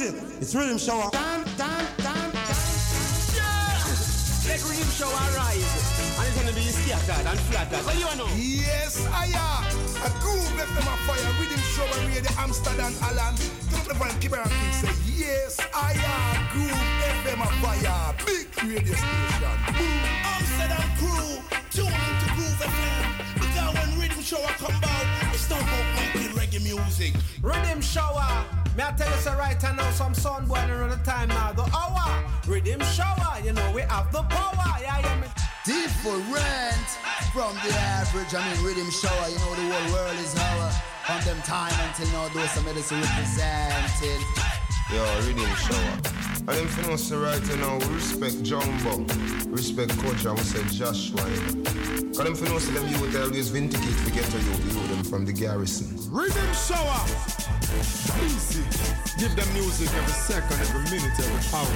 Easy. It's Riddim Shower. Dun, dun, dun, Yeah. Let Riddim Shower rise. And it's gonna be scattered and flattered. What do you know? Yes, I am. A groove left them a fire. Riddim Shower radio Amsterdam Alan. Don't the van keep around and say, Yes, I am. Groove FM a fire. Big radio station. Boom. Amsterdam crew, tune into Groove FM. Because when Riddim Shower come out, it's not about making reggae music. Riddim Shower. May I tell you so right now some sun boy around the time now. The hour. Riddim Shower. You know we have the power. Yeah, yeah. Me. Different from the average. I mean, Riddim Shower. You know the whole world is our. From them time until now, those some medicine represented. Yo, Riddim Shower. And them for us right now, we respect Jumbo, respect Coach, and we say Joshua. Because them for us, them you would always vindicate to get to you, you them from the garrison. Riddim Shower. Easy. Give them music every second, every minute, every hour.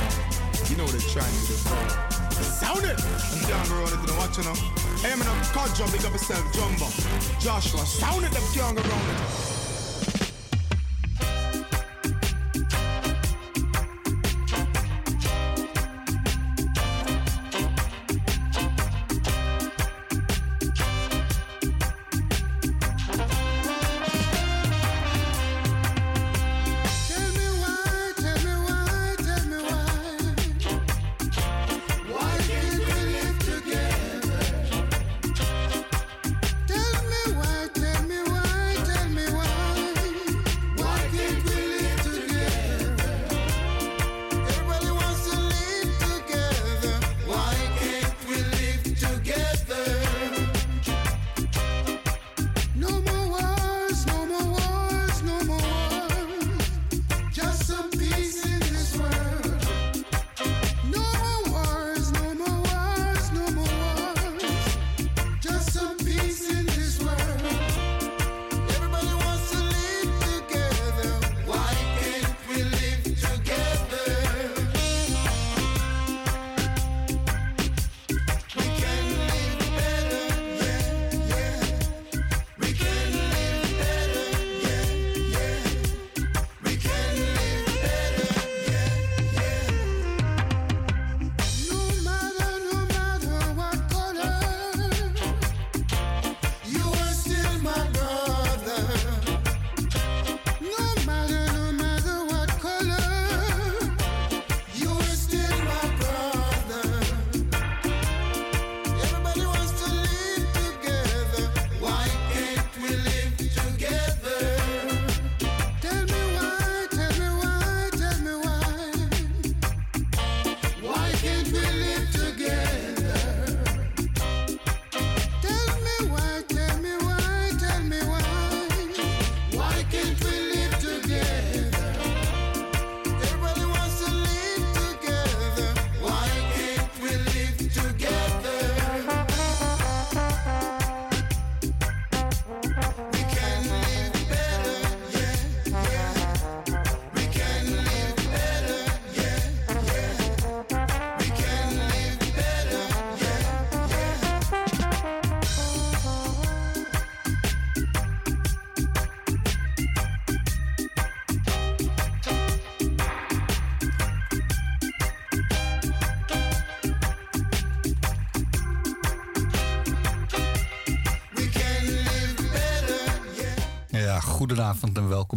You know they're trying to do Sound it! I'm down the road into the watch, you know. Man, I'm called Jumbo, big up yourself, Jumbo. Joshua, sound it, them young around it.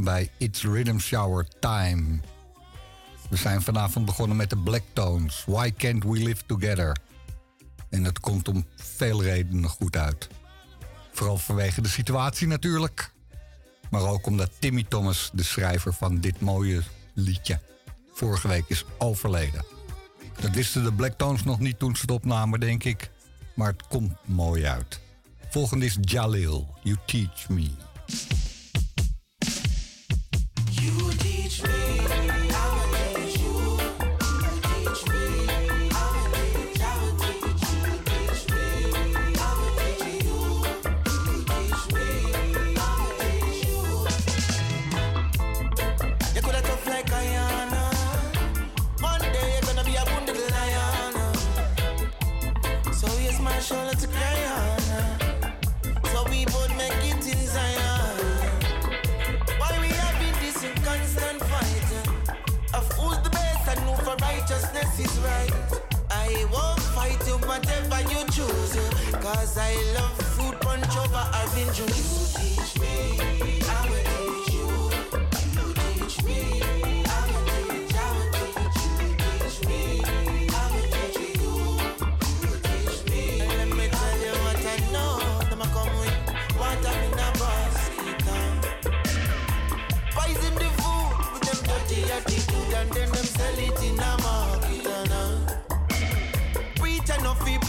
Bij It's Rhythm Shower Time. We zijn vanavond begonnen met de Black Tones. Why can't we live together? En het komt om veel redenen goed uit. Vooral vanwege de situatie natuurlijk. Maar ook omdat Timmy Thomas, de schrijver van dit mooie liedje, vorige week is overleden. Dat wisten de Black Tones nog niet toen ze het opnamen, denk ik. Maar het komt mooi uit. Volgend is Jalil, You Teach Me. whatever you choose. Cause I love fruit punch over orange juice. You teach me.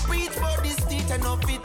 preach for this teach and not fit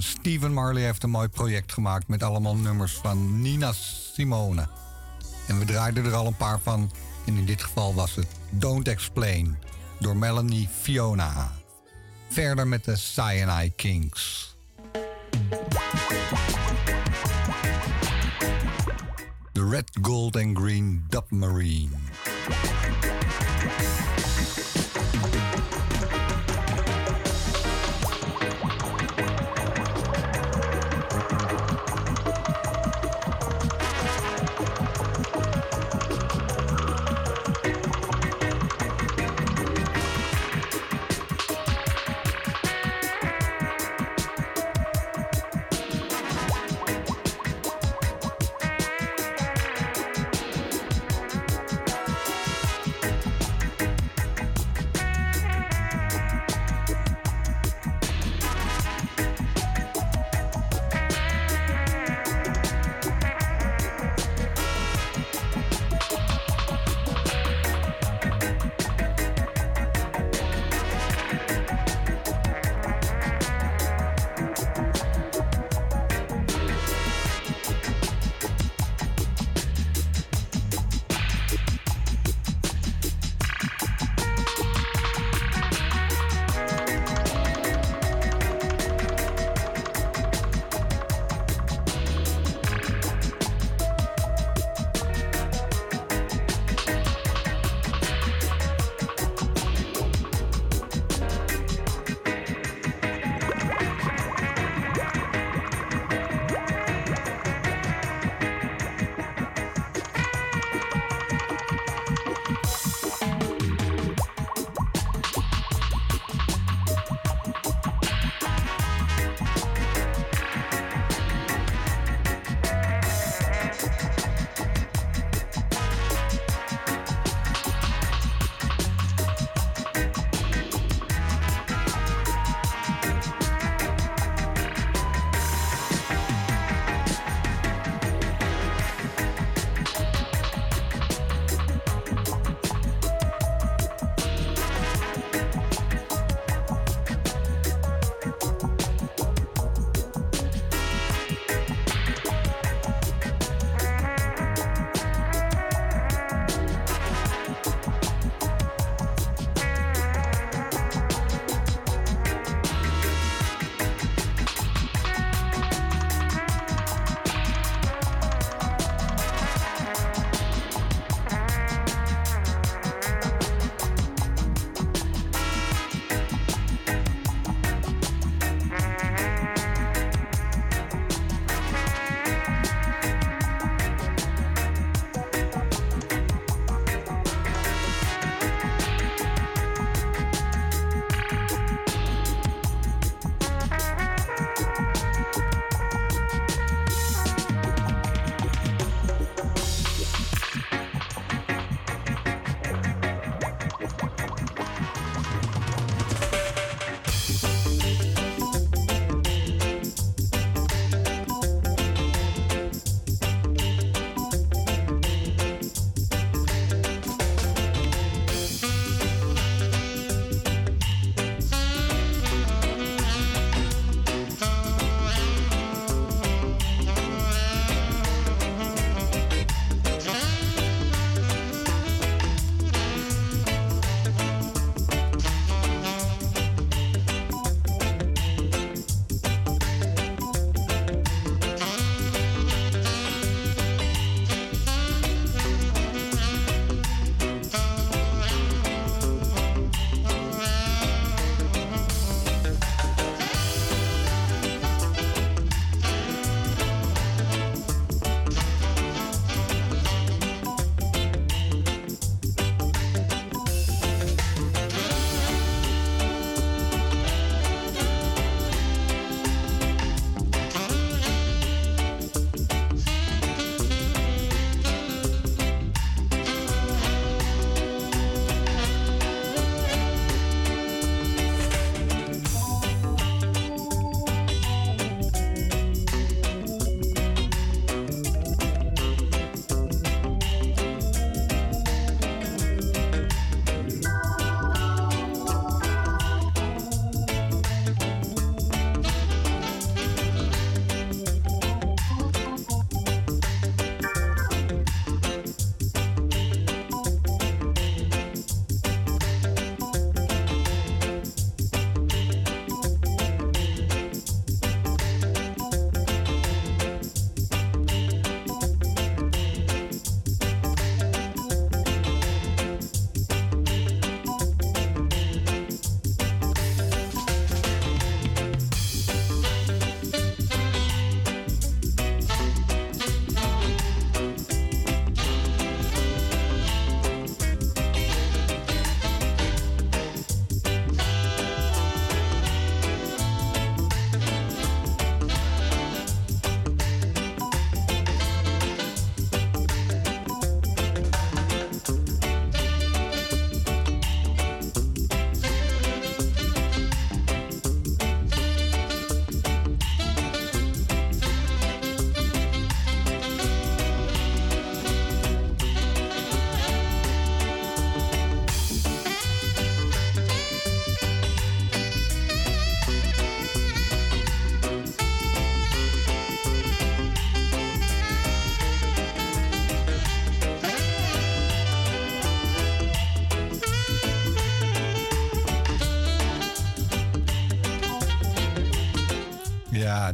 Steven Marley heeft een mooi project gemaakt met allemaal nummers van Nina Simone. En we draaiden er al een paar van. En in dit geval was het Don't Explain door Melanie Fiona. Verder met de Cyanide Kings. De Red, Gold and Green Dubmarine.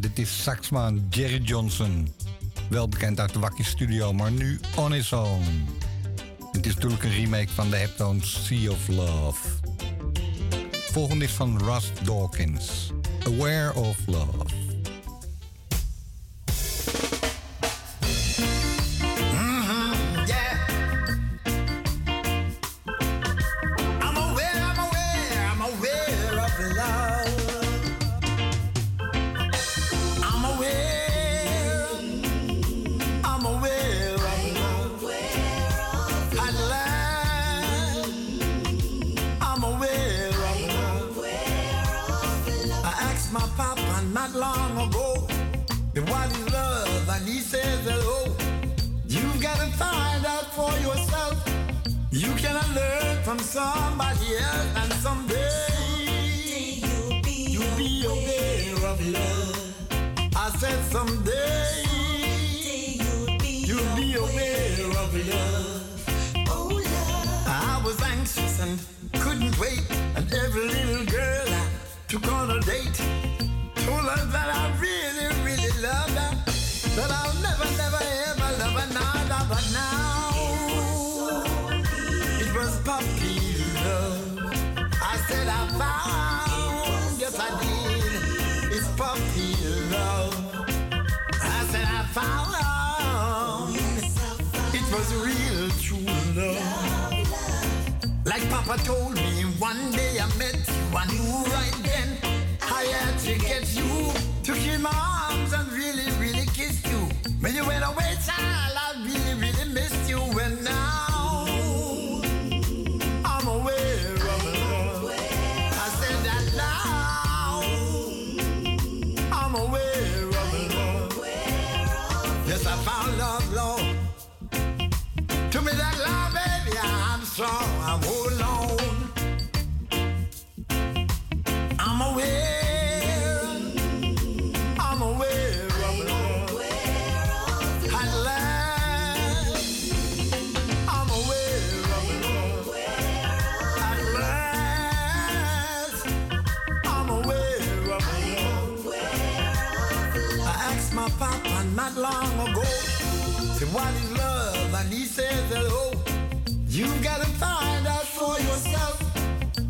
dit is saxman Jerry Johnson. Wel bekend uit de Wacky Studio, maar nu on his own. Het is natuurlijk een remake van de heptone Sea of Love. Volgende is van Russ Dawkins. Aware of What is love? And he says, hello. You gotta find out for yourself.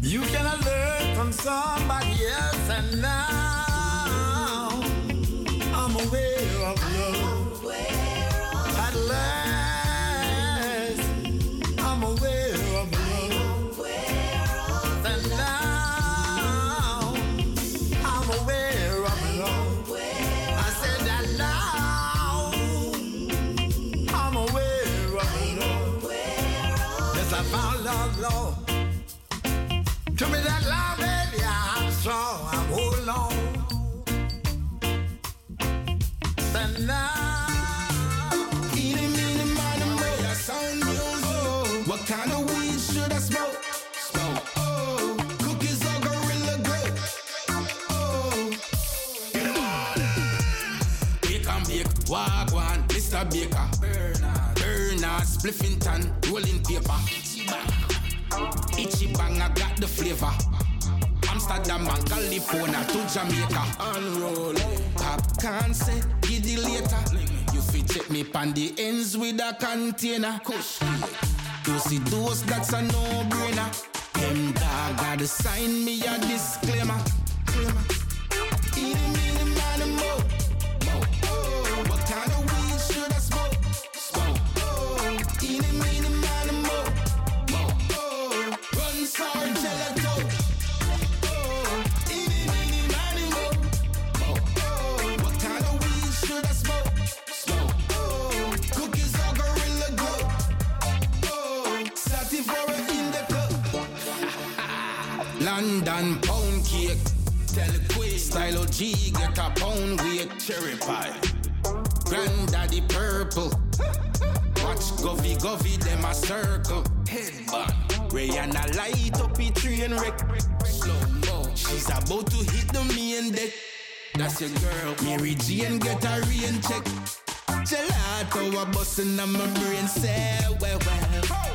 You cannot learn from somebody else and now. Spliffington, rolling paper. Itchy bang, I got the flavor. Amsterdam and California to Jamaica. Unroll, popcorn say, giddy later. You fit check me pan the ends with a container. Kush, dosey dose, that's a no-brainer. Them dog gotta sign me a disclaimer. London pound cake. Tell Queen Style OG get a pound weight cherry pie. Granddaddy purple. Watch Govy Govy them a circle. Headband. Rihanna light up a train wreck. Slow mo. She's about to hit the main deck. That's your girl. Mary Jane get a rain check. Gelato a bustin' on my brain. Say well well.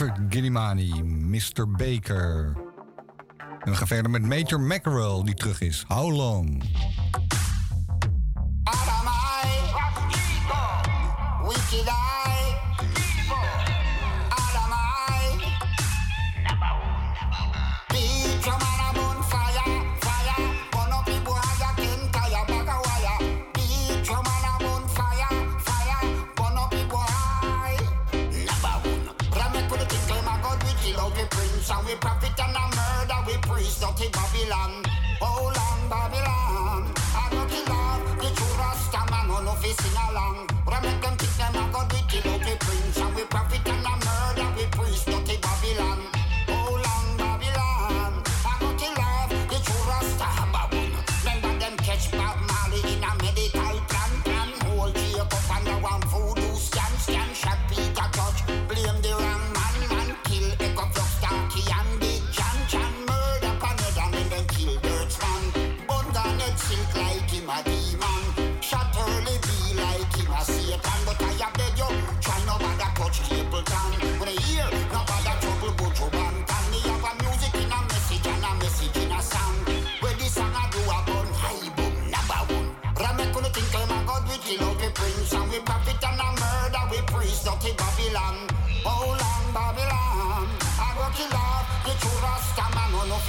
David Gilimani, Mr. Baker. En we gaan verder met Major Mackerel, die terug is. How long? Dirty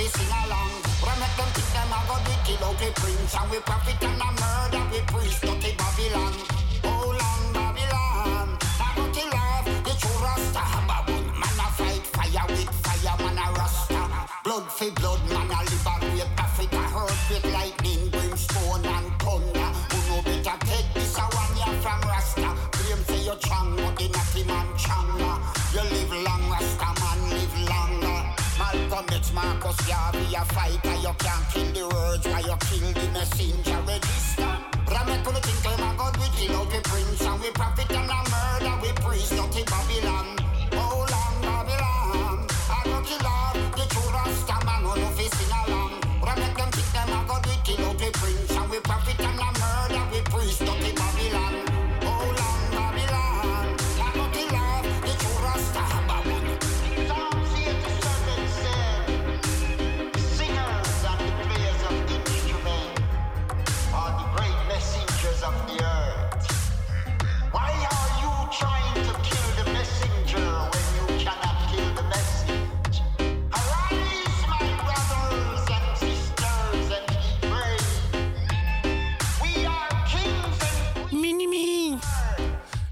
fi sing along. Ramek them think them a God we kill out the prince and we profit and a murder we priest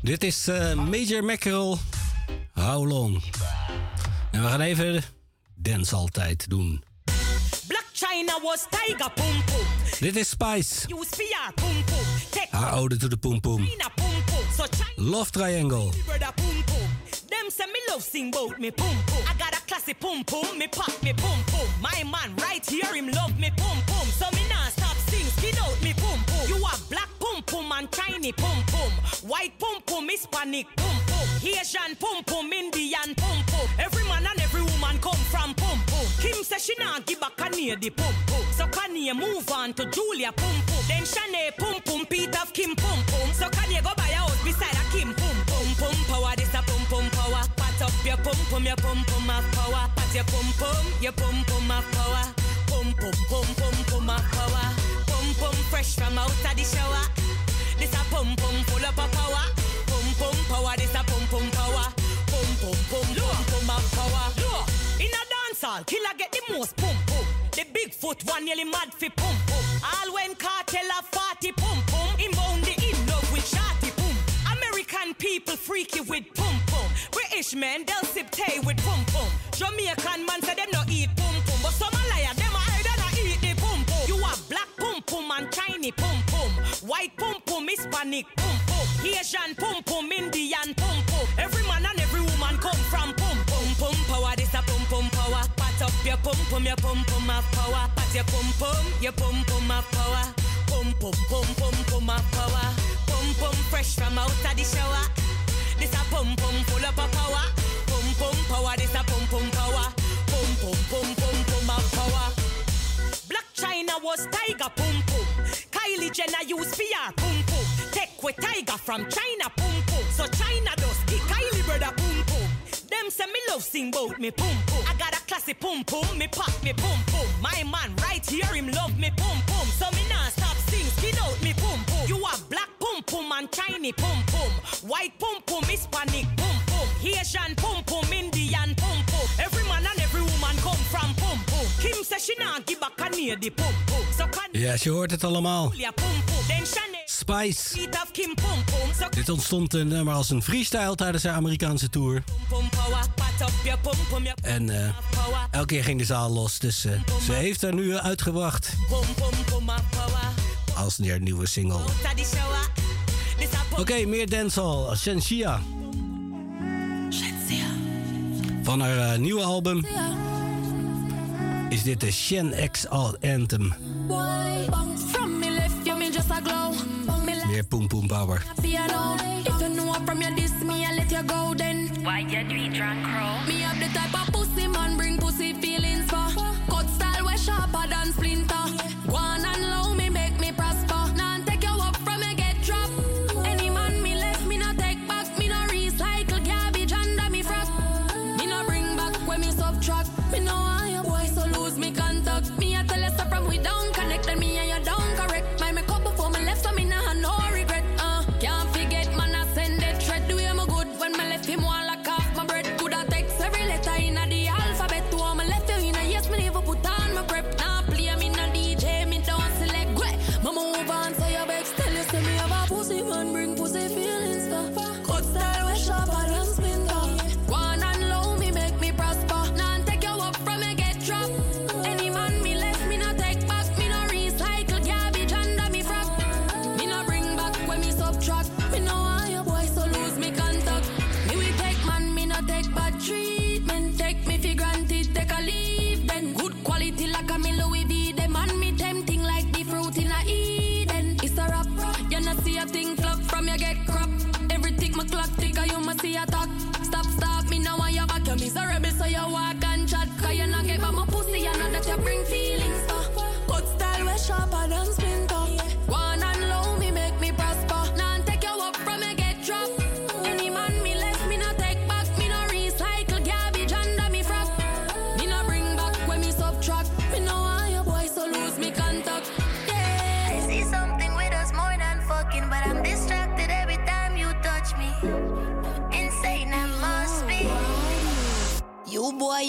Dit is eh, Major Mackerel. How long? En we gaan even dance altijd doen. Black China was tiger pum pum. Dit is Spice. Use fear pum pum. Haar ode to the. Pum pum. Love Triangle. brother pum pum. Them say me love sing bout me pum pum. I got a classy pum pum. Me pop me pum pum. My man right here him love me pum pum. So me nah stop sing skin out me pum pum. You are black pum pum and tiny pum pum. White pum pum Hispanic pum pum. Asian pum pum Indian pum pum. Every man and every woman come from pum. Kim say she nah give back Kanye the pum pum. So Kanye move on to Julia pum pum. Then Shanae pum pum. Peter of Kim pum pum. So Kanye go buy a house beside a Kim pum pum pum power. This a pum pum power. Pat up your pum pum, your pum pum of power. Pat your pum pum, your pum pum of power. Pum pum pum pum pum of power. Pum pum fresh from out of the shower. This a pum pum full up of power. Pum pum power. This a pum pum power. Pum pum pum in a dance hall, killer get the most pum pum. The big foot one nearly mad fi pum pum. All when cartel a party pum pum. Inbound the in love with shawty pum. American people freaky with pum pum. British men they'll sip tea with pum pum. Jamaican man say them no eat pum pum, but some a liar them a hide and a eat the pum pum. You are black pum pum and tiny pum pum. White pum pum, Hispanic pum pum. Asian pum pum, Indian pum pum. Every man and every woman come from pum power. This a pum pum power. Pat up your pum pum, your pum pum of power. Pat your pum pum, your pum pum of power. Pum pum pum pum pum of power. Pum pum fresh from out of the shower. This a pum pum full up of power. Pum pum power. This a pum pum power. Pum pum pum pum pum of power. Blac Chyna was Tyga pum pum. Kylie Jenner used PR pum pum. Take with tiger from China pum pum. So China does Them say me love sing bout me pum pum. I got a classy pum pum, me pop me pum pum. My man right here, him love me pum pum. So me nah stop sing, skin out me pum pum. You are black pum pum and tiny pum pum. White pum pum, Hispanic pum pum. Haitian pum pum, Indian pum pum. Every man and every woman come from pum pum. Kim say she nah give a the pum pum. So can Ja, je hoort het allemaal. pum pum. Then Chanel. Spice. Eat of Kim pum pum. So Dit ontstond een nummer als een freestyle tijdens haar Amerikaanse tour. pum power, pat up your pum pum, your En eh, power. elke keer ging de zaal los. Dus eh, ze heeft er nu uitgebracht Pum pum pum of power. als haar nieuwe single. Out of the shower. This a pum. Oké, meer dancehall. Shenseea. Van haar eh, nieuwe album is dit de Shen X Anthem. From me left you, me just a glow. Me like Meer Poem Poem Power. piano. If you know from your diss me, I let you go then. Why you do drunk. Me have the type of pussy man bring pussy feelings for. Cut style way sharper than splinter.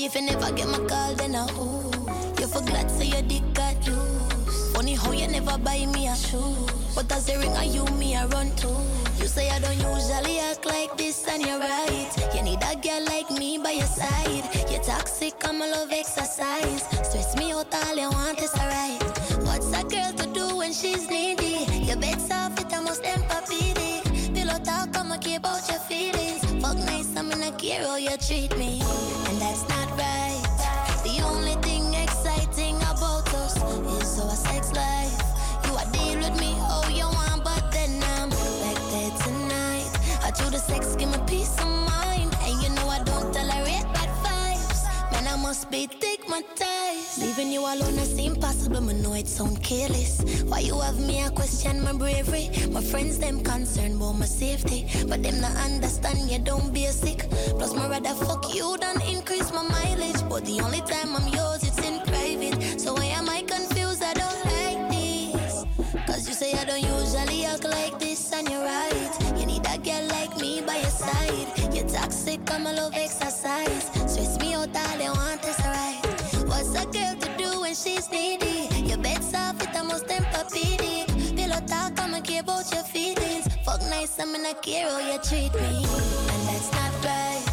If you never get my call, then I who? You forgot say your dick got loose. Funny how you never buy me a shoe. But as the ring of you, me I run to. You say I don't usually act like this, and you're right. You need a girl like me by your side. You're toxic, I'm a love exercise. Stress me out, all you want is alright. What's a girl to do when she's needy? Your bed's off, it almost empathy. Pillow talk, I'ma care about your feelings. Fuck nice, I'm in a care how oh, you treat me. Man, I must be stigmatized. Leaving you alone I seem possible, but know it sound careless. Why you have me, I question my bravery. My friends, them concerned about my safety. But them not understand you don't basic. Plus, my rather fuck you than increase my mileage. But the only time I'm yours, it's in private. So why am I confused? I don't like this. Cause you say I don't usually act like this, and you're right. You need a girl like me by your side. You're toxic, I'm a love exercise. Stress me out, all you want girl to do when she's needy? Your bed's off, it almost empathic. Pillow talk, I'ma care about your feelings. Fuck nice, I'm in a care how you treat me. And that's not right.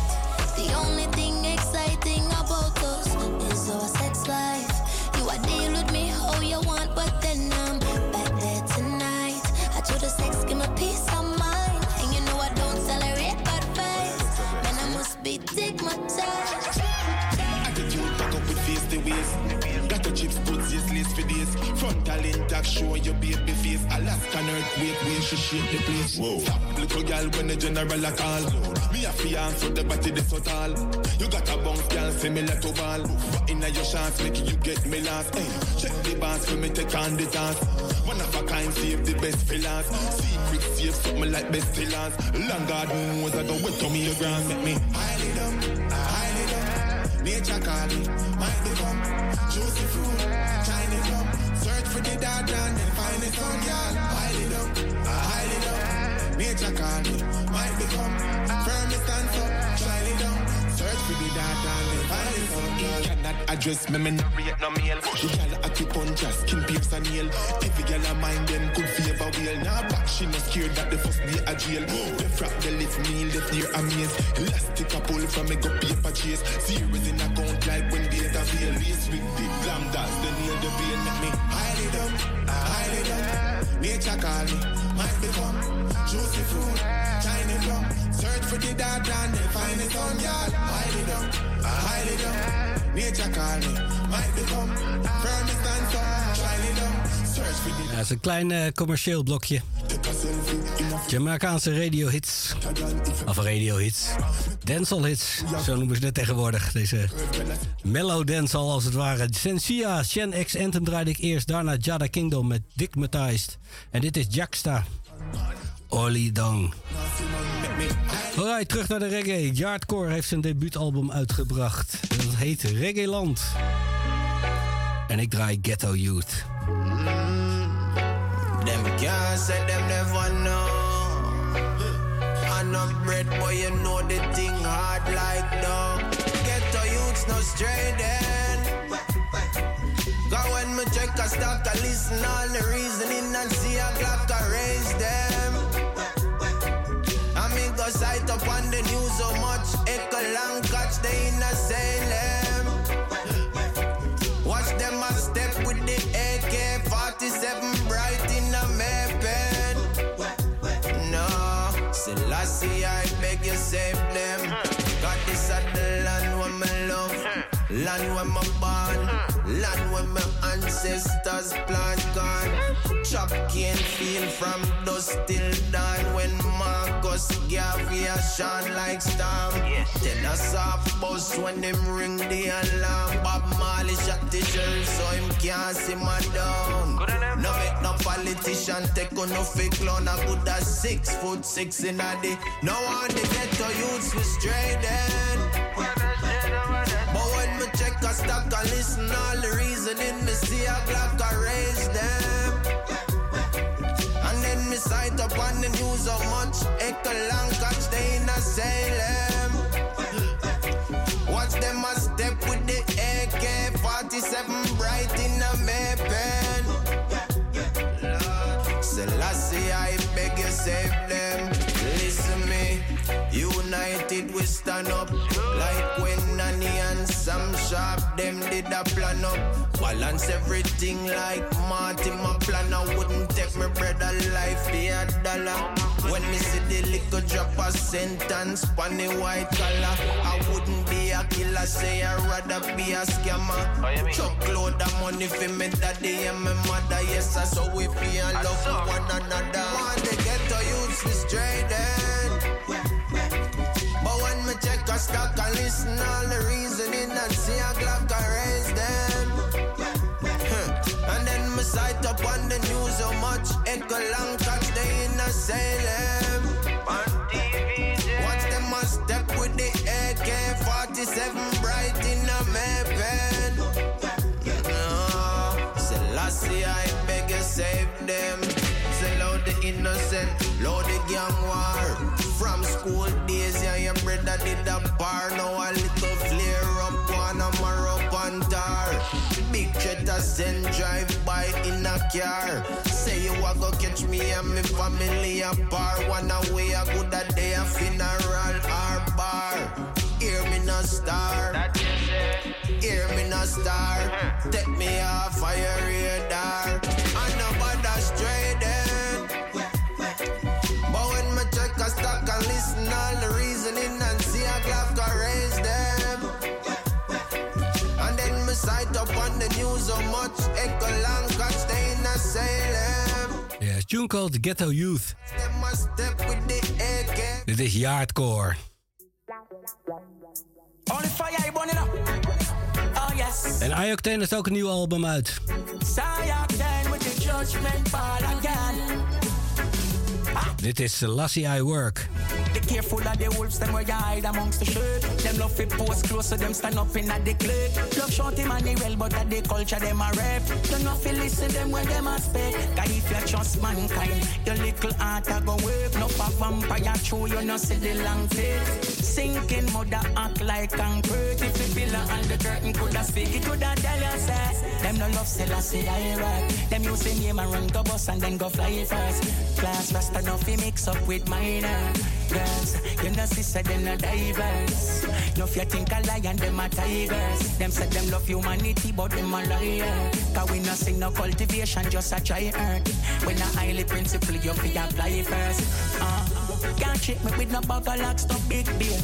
The only thing exciting about us is our sex life. You are deal with me how you want, but then I'm back there tonight. I do the sex, give me peace of mind. And you know I don't tolerate bad vibes. Man, I must be stigmatized. Intact, show your baby face. Alaskan earthquake when she shake the place. Whoa. Stop, little girl, when the general a call. Me a fiance for the body this so tall. You got a bounce, girl, similar to ball. But in your chance, make you get me last. Hey, check the boss for me take on the task. One of a kind, save the best fillers. Secret save something like best fillers. Long garden was I go wet to me, your grand, make me highly dumb, highly dumb. Nature call me, might become juicy fruit, shiny dumb. Search sun, girl. Highly dumb, highly dumb. Nature call might become up, shiny dumb. Search for the dark and sun, girl. Cannot address me, me no rate no mail. The girl acupuncture, skin pierce and nail. Every girl a mind them could favor scared that the first day a jail. The frack the lift me, left near a maze. Elastic a pull from me go paper chase. Serious in account like when days a veil. Lace with the glam dance, the nail the vein make me highly dumb, highly dumb. Nature call me, might become juicy fruit, shiny plum. Search for the dark and then find the sun, y'all. Highly dumb, highly dumb. Nature call me, might become firm dat is een klein eh, commercieel blokje. Jamaicaanse radiohits. Of radiohits. Dancehall hits, zo noemen ze het tegenwoordig. Deze mellow dancehall als het ware. Sensia, Shen X Anthem draaide ik eerst. Daarna Jada Kingdom met Digmatized. En dit is Jacksta. Oli Dong. Alright, terug naar de reggae. Yardcore heeft zijn debuutalbum uitgebracht. Dat heet Reggae Land. En ik draai Ghetto Youth. Them can't say them never know. I know bread, boy, you know the thing hard like dog. Get to youths no straight then. Go when me check a stock, I listen all the reasoning and see a clock, I raise them. I me go sight up on the news so much, echo long catch they in land where me born, land where my ancestors plant gone. Chop cane feel from dusk till dawn when Marcus Garvey a shine like storm. Tell us soft bus when them ring the alarm. Bob Marley shot the sheriff so him can't see my down. No make no politician take on no fake clown. I good as six foot six in a day. No one they get to youths we straight then. Stock and listen all the reasoning, me see a clock I raise them. And then me sight up on the news how much echo long catch they in a Salem. Watch them a step with the AK-47 bright in a May Pen. Selassie, I beg you save them. Listen me, united we stand up. A plan up. Balance everything like Marty, my plan. I wouldn't take my brother life, the a dollar. When me see the little drop a sentence on the white collar, I wouldn't be a killer, say I'd rather be a scammer. Chuck load of money for me daddy and my mother, yes, I saw we be in love with one another. Want to get to use straight then. But when me check a stock and listen all the reasoning and see a clock I how echo long catch they in a Salem. Watch them a step with the AK-47 bright in a May Pen. No, Selassie, I beg you save them. Sell out the innocent, load the gang war. From school days, yeah, your brother did a bar. Now a little flare Cheddar send drive by in a car. Say you a go catch me and me family a bar. One away a good a day a funeral or bar. Hear me no star. Hear me no star. Take me off fire radar. Tune called Ghetto Youth. Dit is Yaadcore. Only fire, you burning up. Oh yes. En iOctane heeft ook een nieuw album uit. Sayakten with the judgment ball again. Dit is Lassie I Work. Be careful of the wolves, them where you hide amongst the shirt. Them love fit post close, so them stand up in at the clique. Love but at the culture them a know listen them when them a if you trust mankind, your little heart a work. No for vampire you see the long tail. Sinking mother act like concrete. If the curtain coulda speak, it coulda tell. Them no love Selassie I. Them use the name and run bus and then go fly first. Class enough fi mix up with minor girls. You know sister them no diverse. No you think a lion them a tigers. Them say them love humanity but them a liar. Cause we no sing no cultivation just a try earth. When a highly principle you fi apply first. Uh, can't trick me with no bag of locks, no big bill.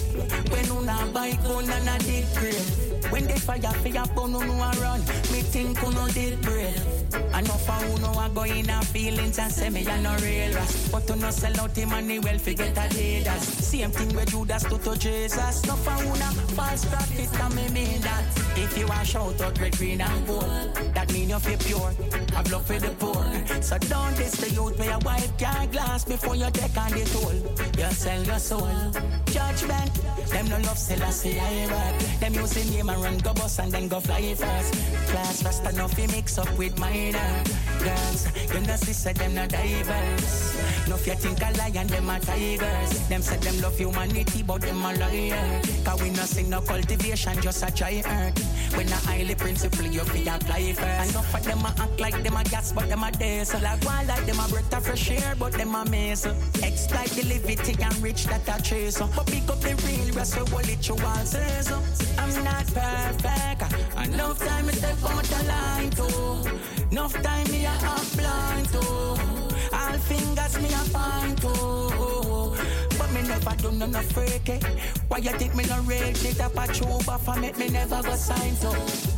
When you not buy gun and a dig grill. When they fire for your bun, you know a run. Me think you no did brave. Enough of who know a go in a feelings and say me a no real. But to no sell out him money well forget a leaders. Same thing do that's to to Jesus. No for who na false prophet and me mean that. If you a shout out red, green and gold, that mean you feel pure. Have love for the poor. So don't diss the youth with a white glass before you take on the toll. You sell your soul. Judgment. Them no love Selassie I rock. Them use the name and run go bus and then go fly first. Class fast enough fi mix up with minor girls. You know sister them no diverse. No if you think a lion them a tigers. Them say them love humanity but them a liar. Cause we no sing no cultivation just a try earth. When a highly principle you fi apply first. Enough of them a act like them a gas but them a days. Like one like them a breath of fresh air but them a mess. Exploit the liberty and rich that a chase. But pick up the real rest of what it you all says. I'm not perfect. Enough time me step out the line too. Enough time me a up blind too. All fingers me a find too. Never do none of freaky. Eh? Why you think me no rage it up a chuba for make me never go sign to?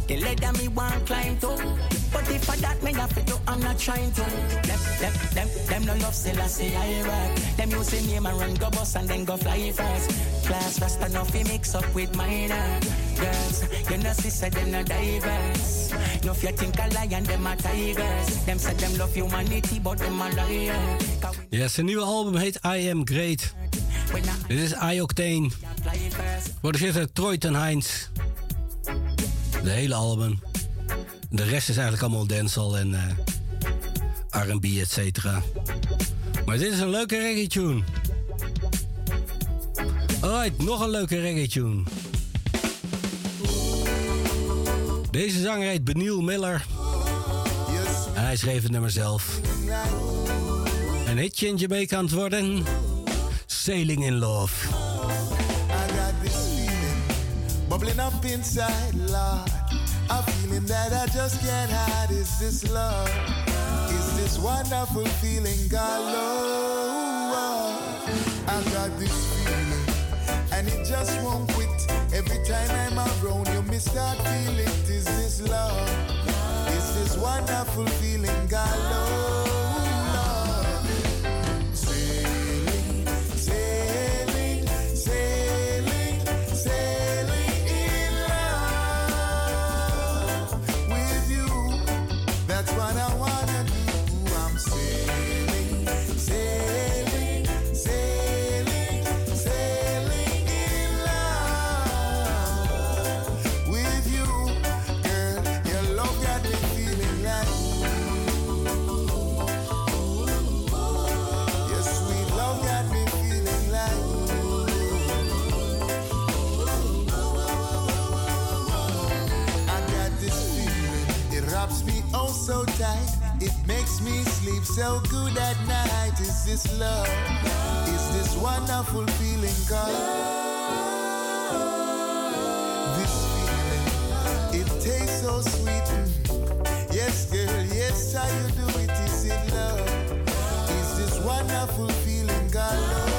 The ladder me want climb to. But if I that me have to I'm not trying to. Them, them, them, them no love Selassie I rock. Them use the name and run go bus and then go fly first. Class fast enough fi mix up with minor girls. You know sister them no diverse. No if think a lion them a tigers. Them say them love humanity but them a liar. Ja, zijn nieuwe album heet I Am Great. Dit is iOctane. Produceert door Troy ten Heinz. De hele album. De rest is eigenlijk allemaal dancehall en eh, R&B, et cetera. Maar dit is een leuke reggae tune. Alright, nog een leuke reggae tune. Deze zanger heet Beniel Miller. En hij schreef het nummer zelf. Een hitje in Jamaica aan het worden. Sailing in Love. I got this feeling bubbling up inside, Lord. A feeling that I just can't hide. Is this love? Is this wonderful feeling, God, Lord? I got this feeling, and it just won't quit. Every time I'm around you, me start feel it. Is this love? Is this wonderful feeling, God, Lord? So tight. It makes me sleep so good at night. Is this love? Is this wonderful feeling called? This feeling, it tastes so sweet. Yes, girl, yes, how you do it. Is it love? Is this wonderful feeling called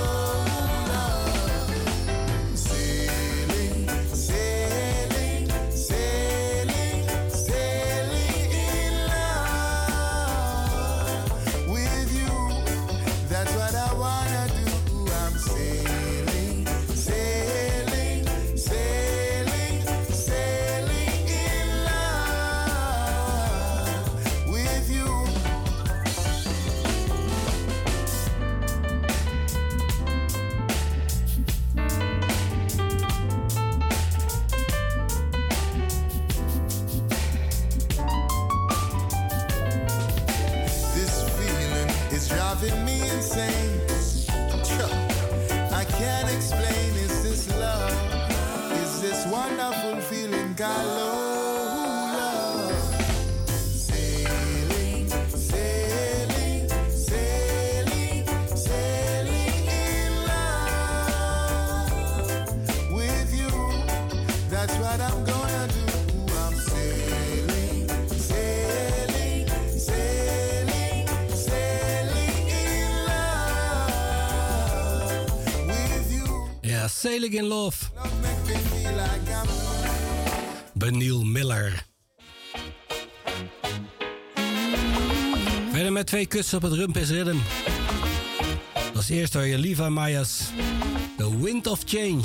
In Love. Beniel Miller. Verder met twee kussen op het Rumpis Rhythm. Als eerste hoor je Liva Mayas. The Wind of Change.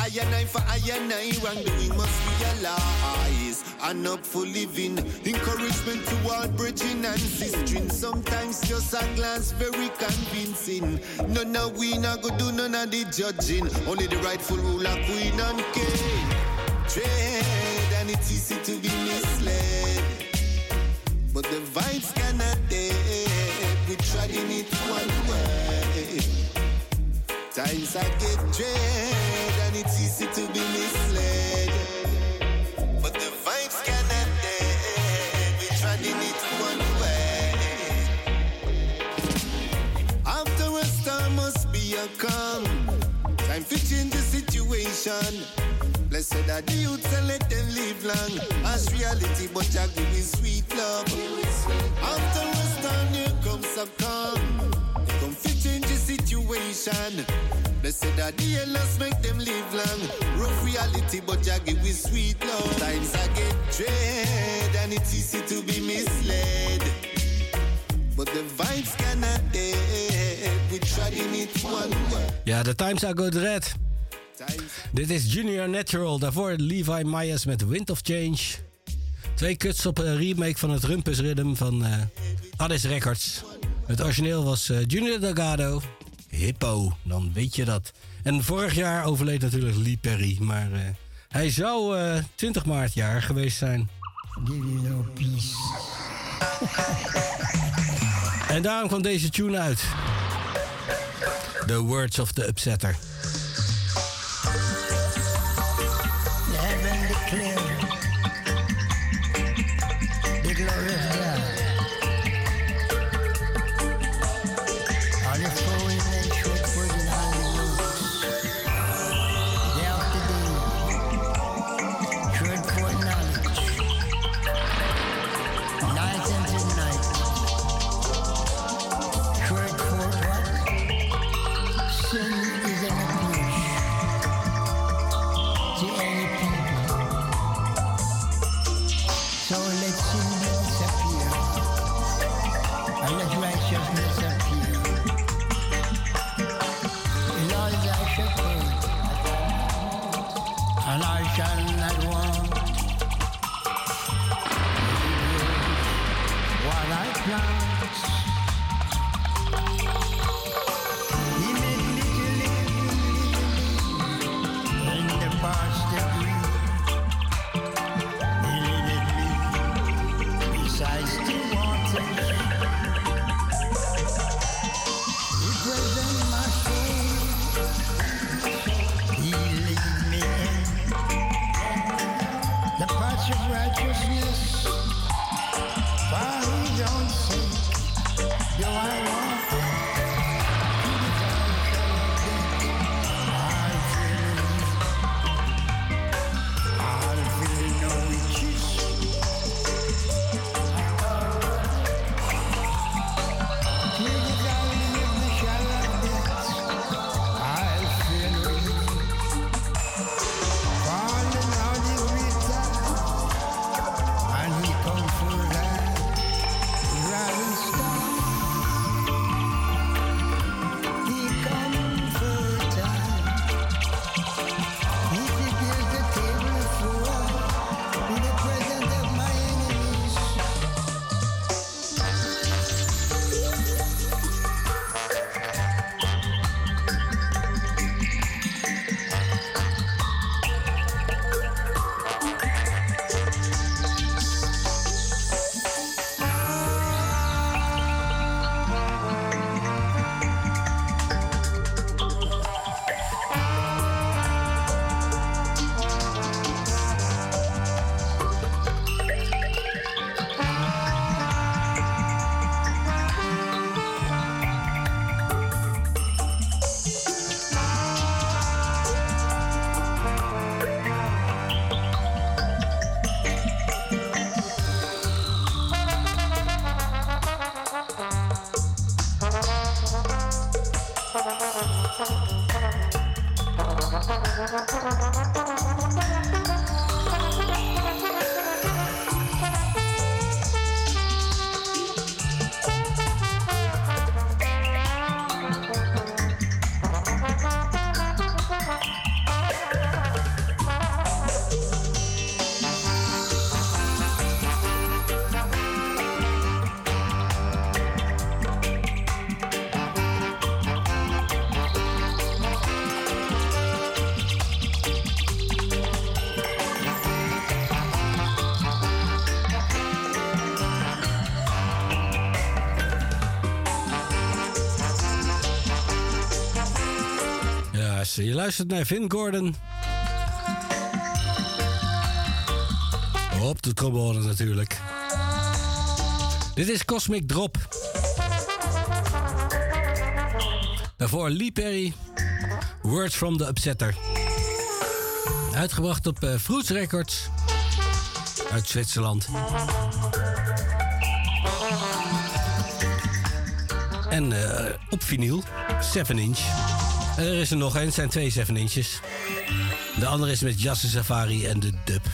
eye and eye for eye and eye. Wrongdoing must be realized and up for living. Encouragement to all bridging and sistering. Sometimes just a glance very convincing. None of we not go do none of the judging. Only the rightful ruler, queen and king. Dread and it's easy to be misled. But the vibes cannot dead. We're trying it Times I get dread and it's easy to be misled. But the vibes cannot dead. We're treading it one way. After a storm must be a calm. Time to change the situation. Blessed are the youths and let them live long. As reality, but Jah give me sweet love. After a storm, here comes a calm. The situation. Blessed are the elders, make them live long. Rough reality, but Jah give me sweet love. Times I get dread, and it's easy to be misled. But the vibes cannot dead. We're treading it one way. Ja, de Times Are Good Red. Dit is Junior Natural. Daarvoor Levi Myers met Wind of Change. Twee cuts op een remake van het Rumpus Rhythm van eh Addis Records. Het origineel was eh, Junior Delgado. Hippo, dan weet je dat. En vorig jaar overleed natuurlijk Lee Perry. Maar eh, hij zou eh 20 maart jaar geweest zijn. Give you no peace. En daarom kwam deze tune uit. The Words of the Upsetter. Luistert naar Vin Gordon. Op de trombone natuurlijk. Dit is Cosmic Drop. Daarvoor Lee Perry, Words from the Upsetter. Uitgebracht op uh, Fruits Records uit Zwitserland. En uh, op vinyl, 7 inch. En er is er nog een, het zijn twee 7 inches. De andere is met Jasse Safari en de dub.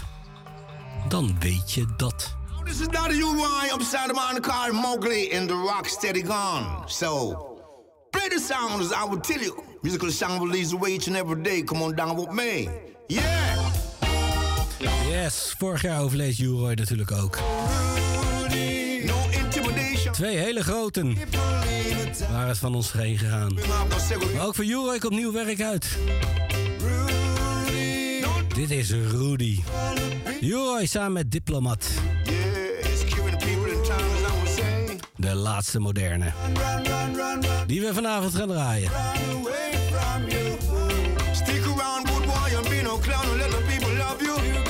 Dan weet je dat. This is not a UI of the car Mowgli in the rock steady gone. So, play the sound as I would tell you. Musical sound will lead the way each and every day. Come on down with me. Yeah! Yes, vorig jaar overleed Juroy natuurlijk ook. Twee hele groten waren het van ons heen gegaan. Maar ook voor Juroy komt nieuw werk uit. Dit is Rudy. Juroy samen met Diplomat. De laatste moderne. Die we vanavond gaan draaien. Stick around, good boy, be no clown, let the people love you.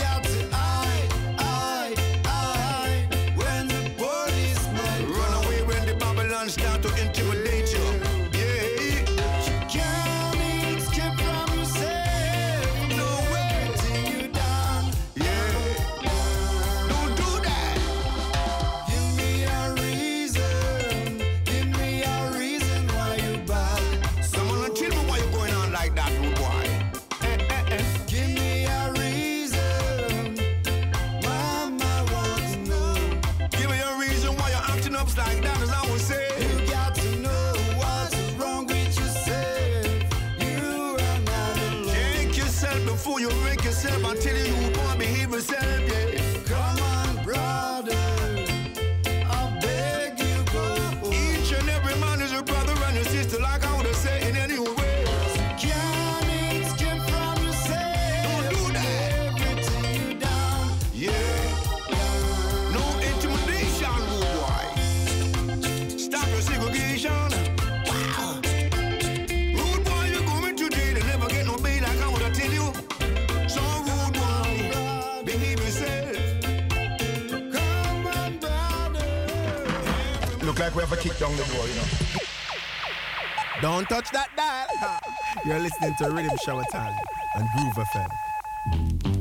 We have a kick down the door, you know. Don't touch that dial. You're listening to Riddim Shower Time on Groove FM.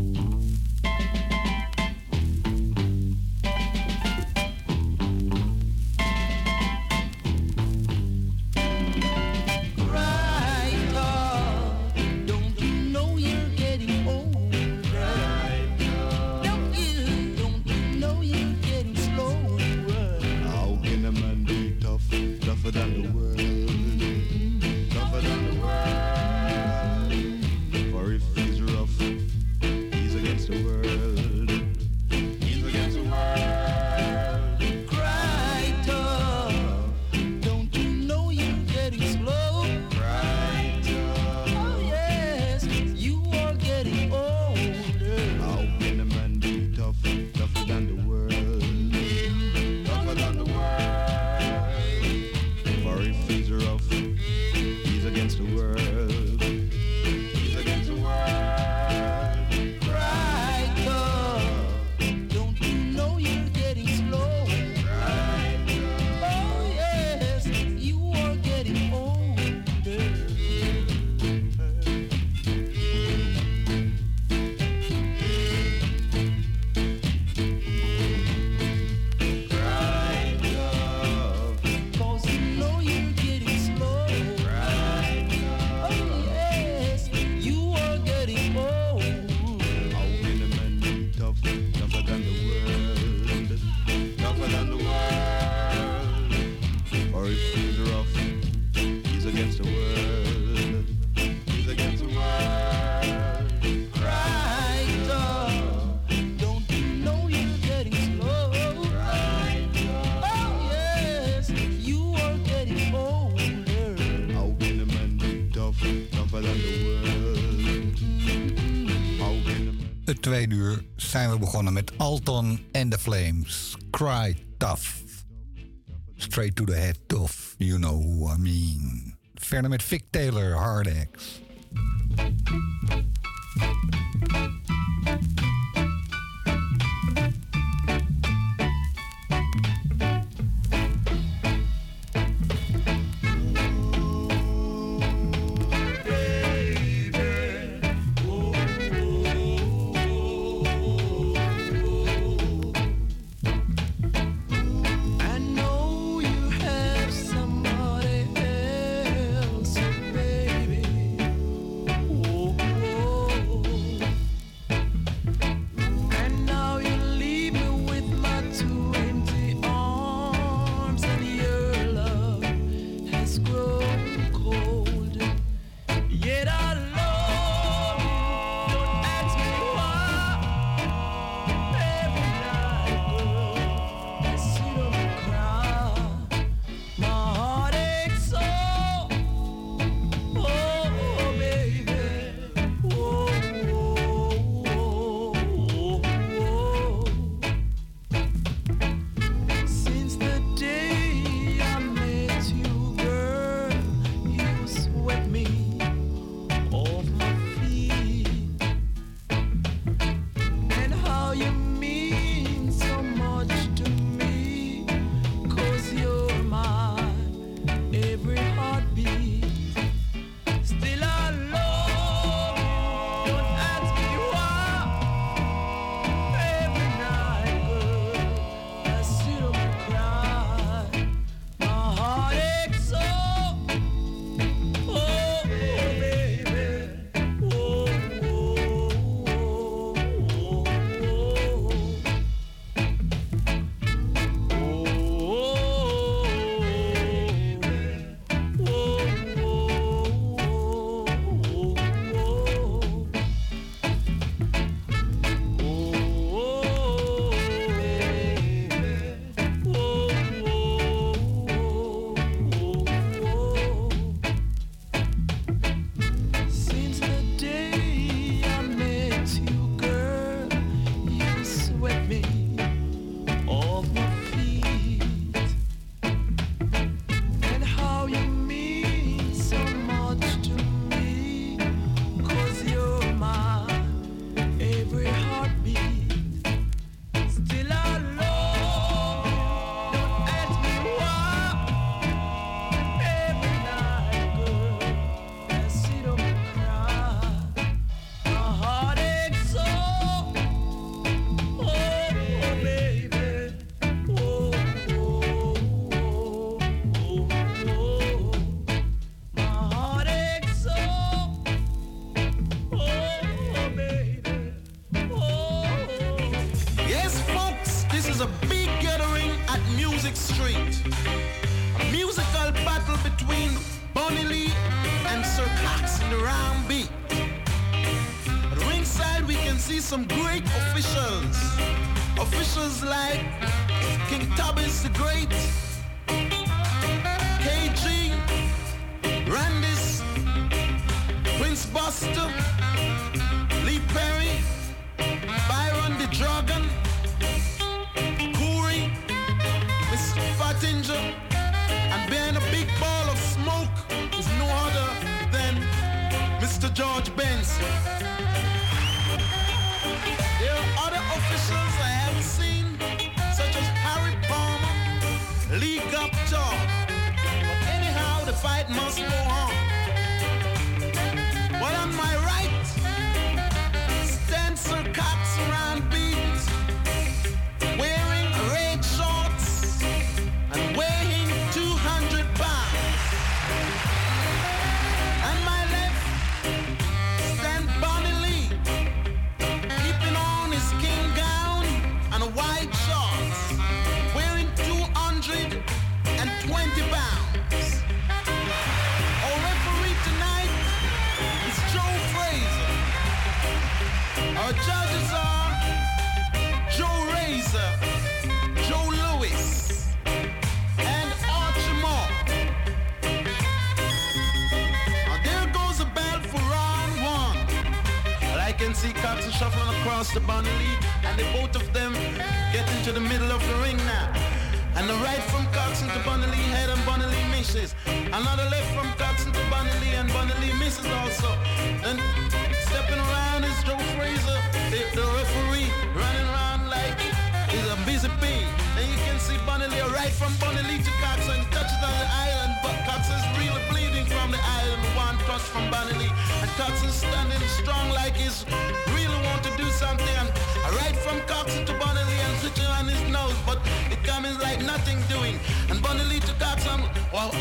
Tweede uur zijn we begonnen met Alton and the Flames. Cry Tough. Straight to the head of You Know Who I Mean. Verder met Vic Taylor, Hard Axe.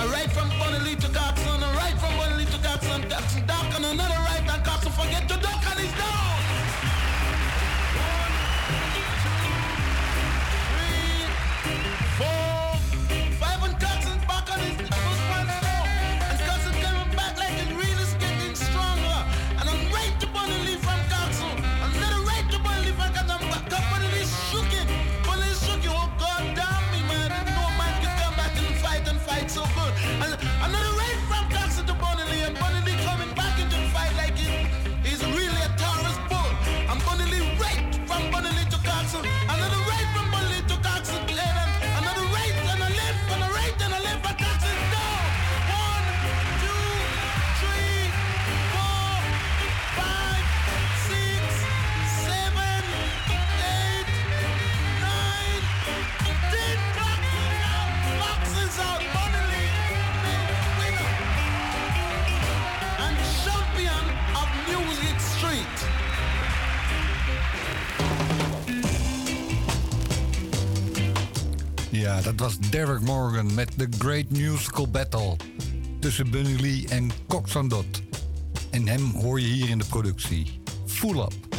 Right from Bonnelly to God. Derek Morgan met The Great Musical Battle tussen Bunny Lee en Cox Dot. En hem hoor je hier in de productie. Full Up.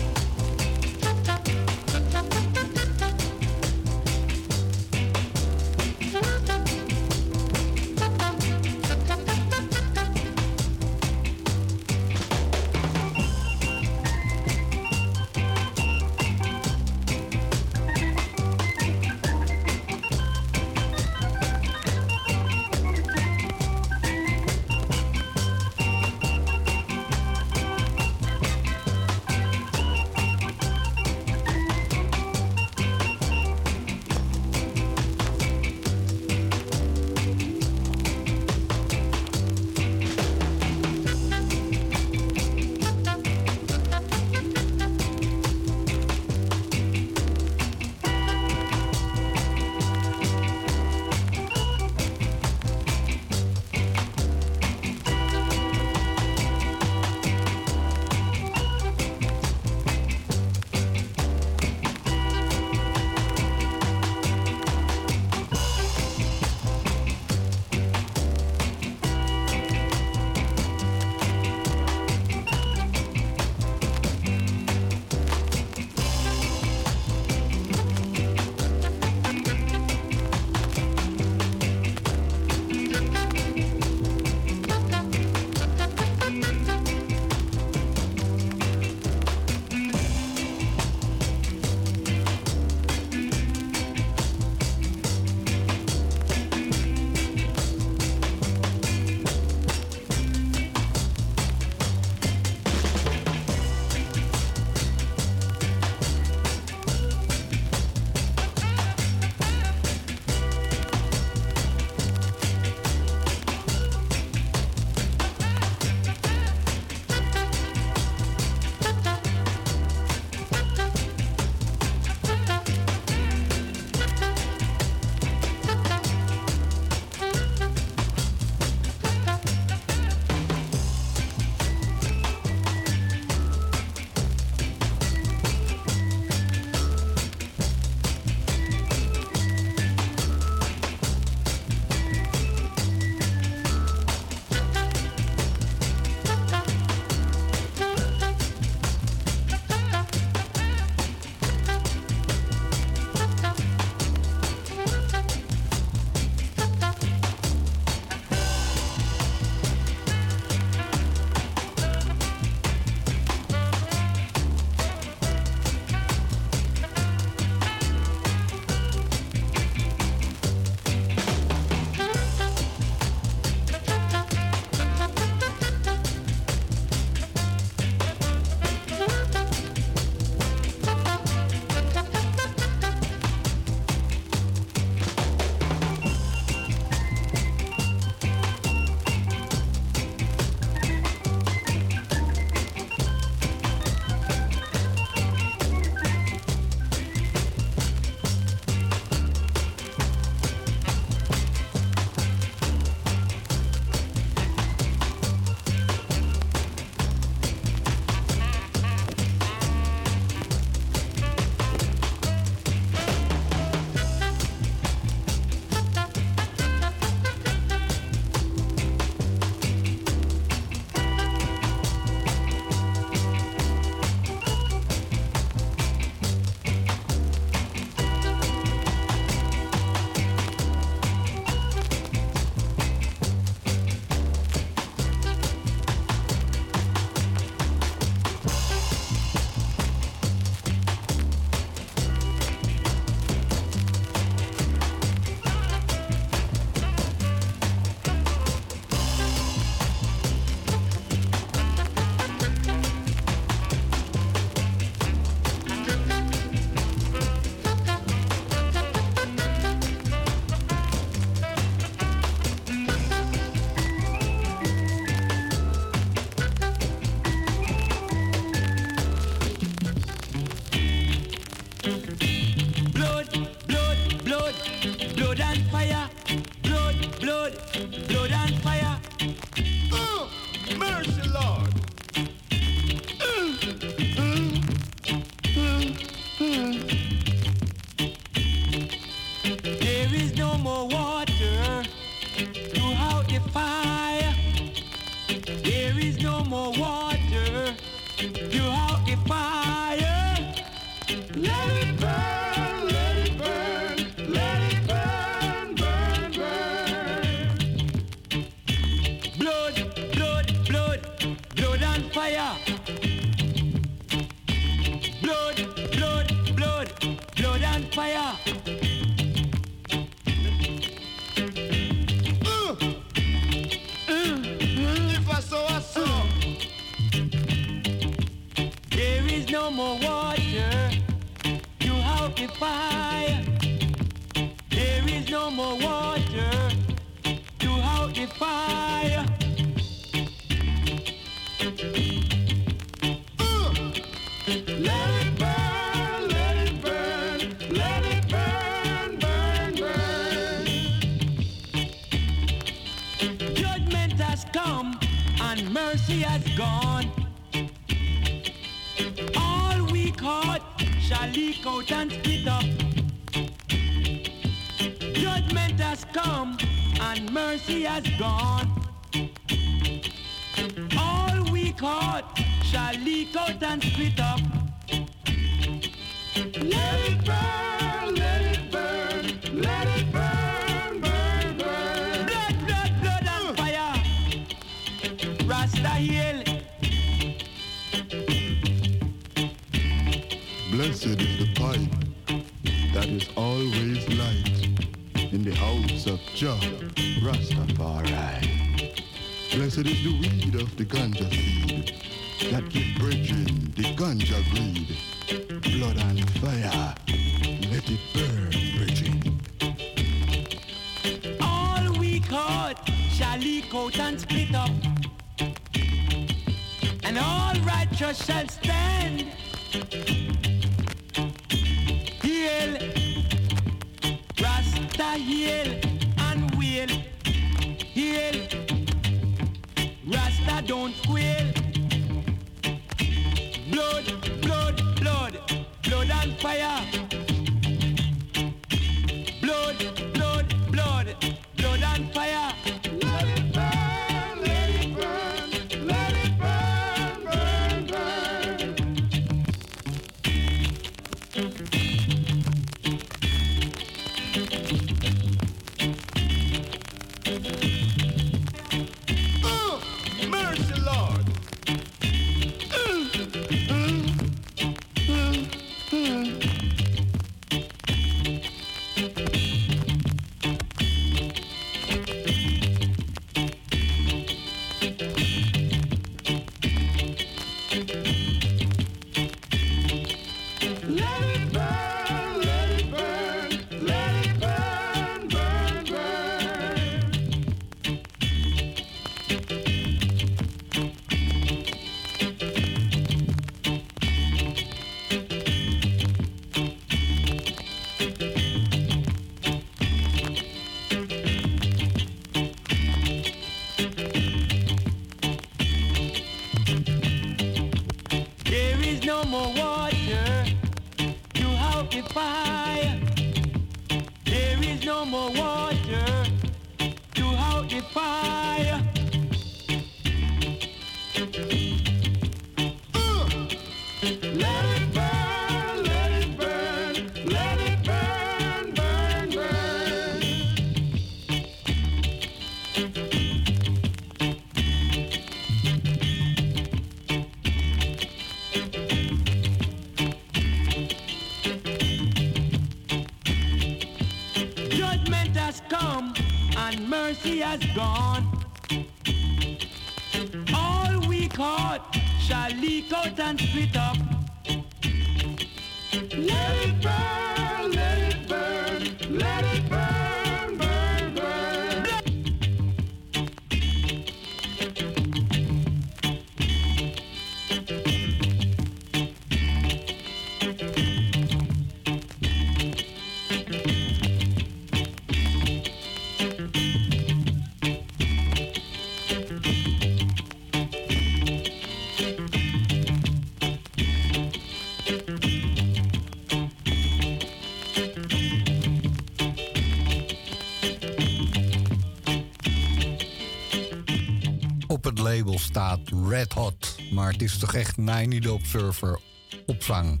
het is toch echt 90 Observer opvang.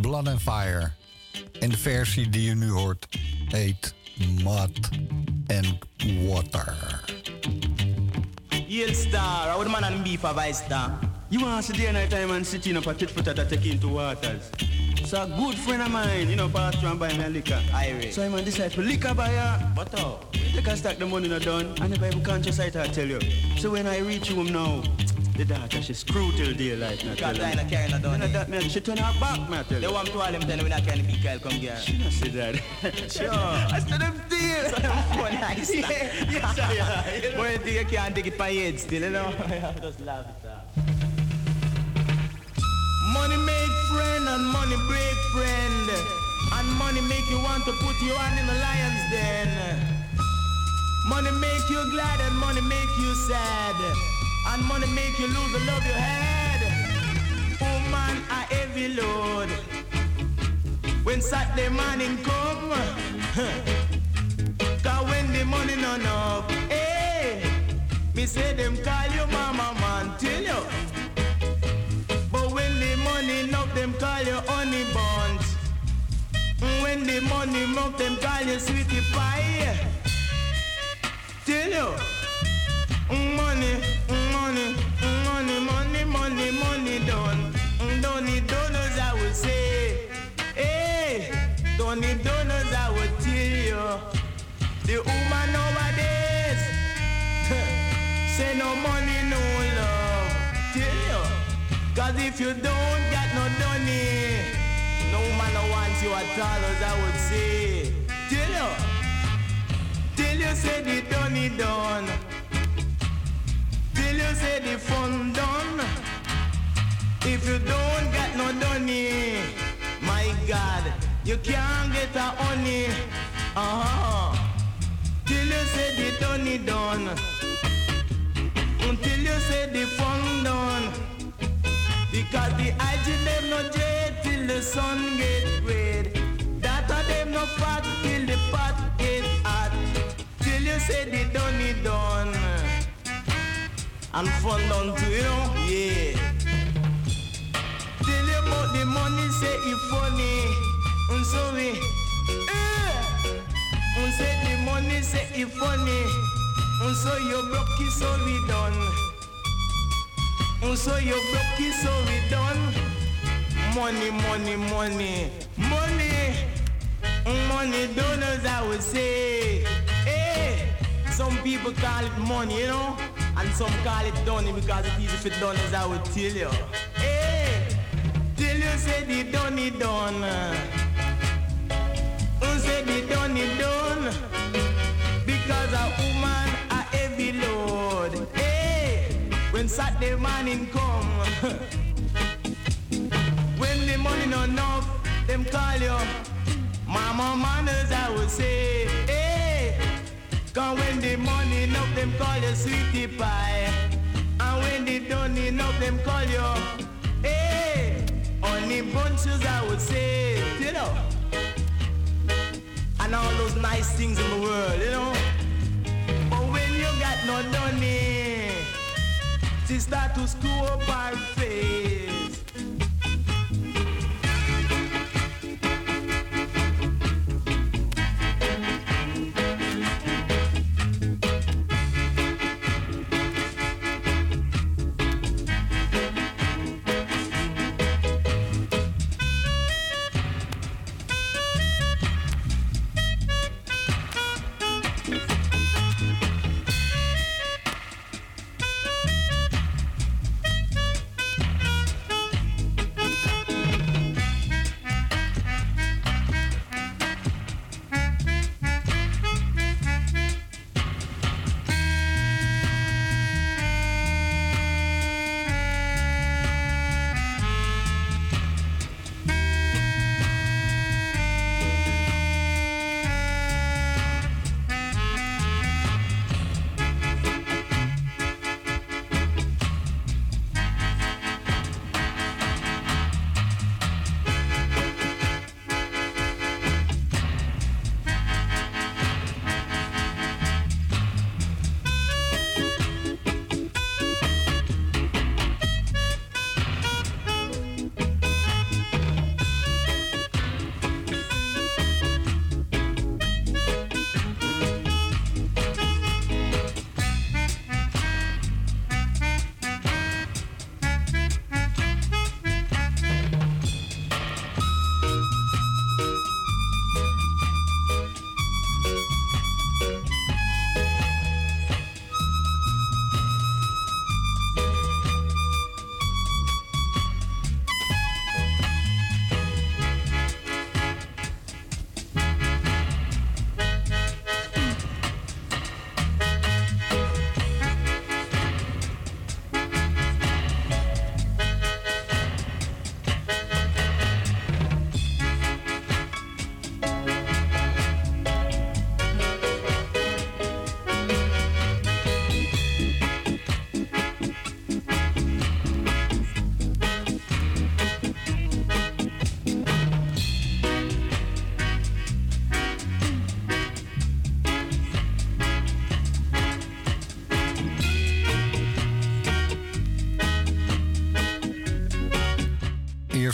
Blood and Fire. En de versie die je nu hoort heet Mud and Water. Yale star, our man and beef a vice star. You want to see there night time and sit in up a tit to take into waters. So a good friend of mine, you know, passed around by me liquor. Irish. So I this side for liquor buyer, but uh, oh, they can stack the money not done and i the Bible conscious I tell you. So when I reach home now, the daughter she screw till daylight. Not tell not carrying no done. And that man, she turn her back, tell They want to all them tell me we not carrying big girl come here. She not say that. sure. I said them deal. So them see. Yeah, yes, I am. You think you can't take it by head still, you know? Just laugh it off. Money make friend and money break friend. And money make you want to put your hand in the lion's den. Money make you glad and money make you sad. And money make you lose the love you had. Oh, Woman, a heavy load. When Saturday morning come, cause when the money not enough, hey, me say them call you mama man, tell you. But when the money enough, them call you honey buns. When the money enough, them call you sweetie pie. Tell you. Money, money, money, money, money, money done. Don't need donors, I would say. Hey, don't need donors, I would tell you. The woman nowadays say no money, no love. Tell you. Cause if you don't got no money, no woman wants you at all, as I would say. Tell you. Till you say the done done. Till you say the fun done. If you don't get no money, my God, you can't get a honey. Uh-huh. Till you say the done done. Until you say the fun done. Because the IG them no jet till the sun get red. That a them no fat till the pot get hot. Till you say the done done. And fun done too, you know? Yeah. Tell you about the money, say it funny. And so we, eh. And say the money, say it funny. And so you broke it, so we done. And so you broke it, so we done. Money, money, money, money. Money donors, I would say. Hey, some people call it money, you know, and some call it donny because it's easy for donors, I would tell you. Hey, till you say the donny done. Who say the donny done? Because a woman a heavy load. Hey, when Saturday morning come, when the money not enough, them call you. Mama manners, I would say, hey. Cause when the money enough, them call you sweetie pie. And when they don't enough, them call you, hey. Honey bunches, I would say, you know. And all those nice things in the world, you know. But when you got no money, she start to screw up her face.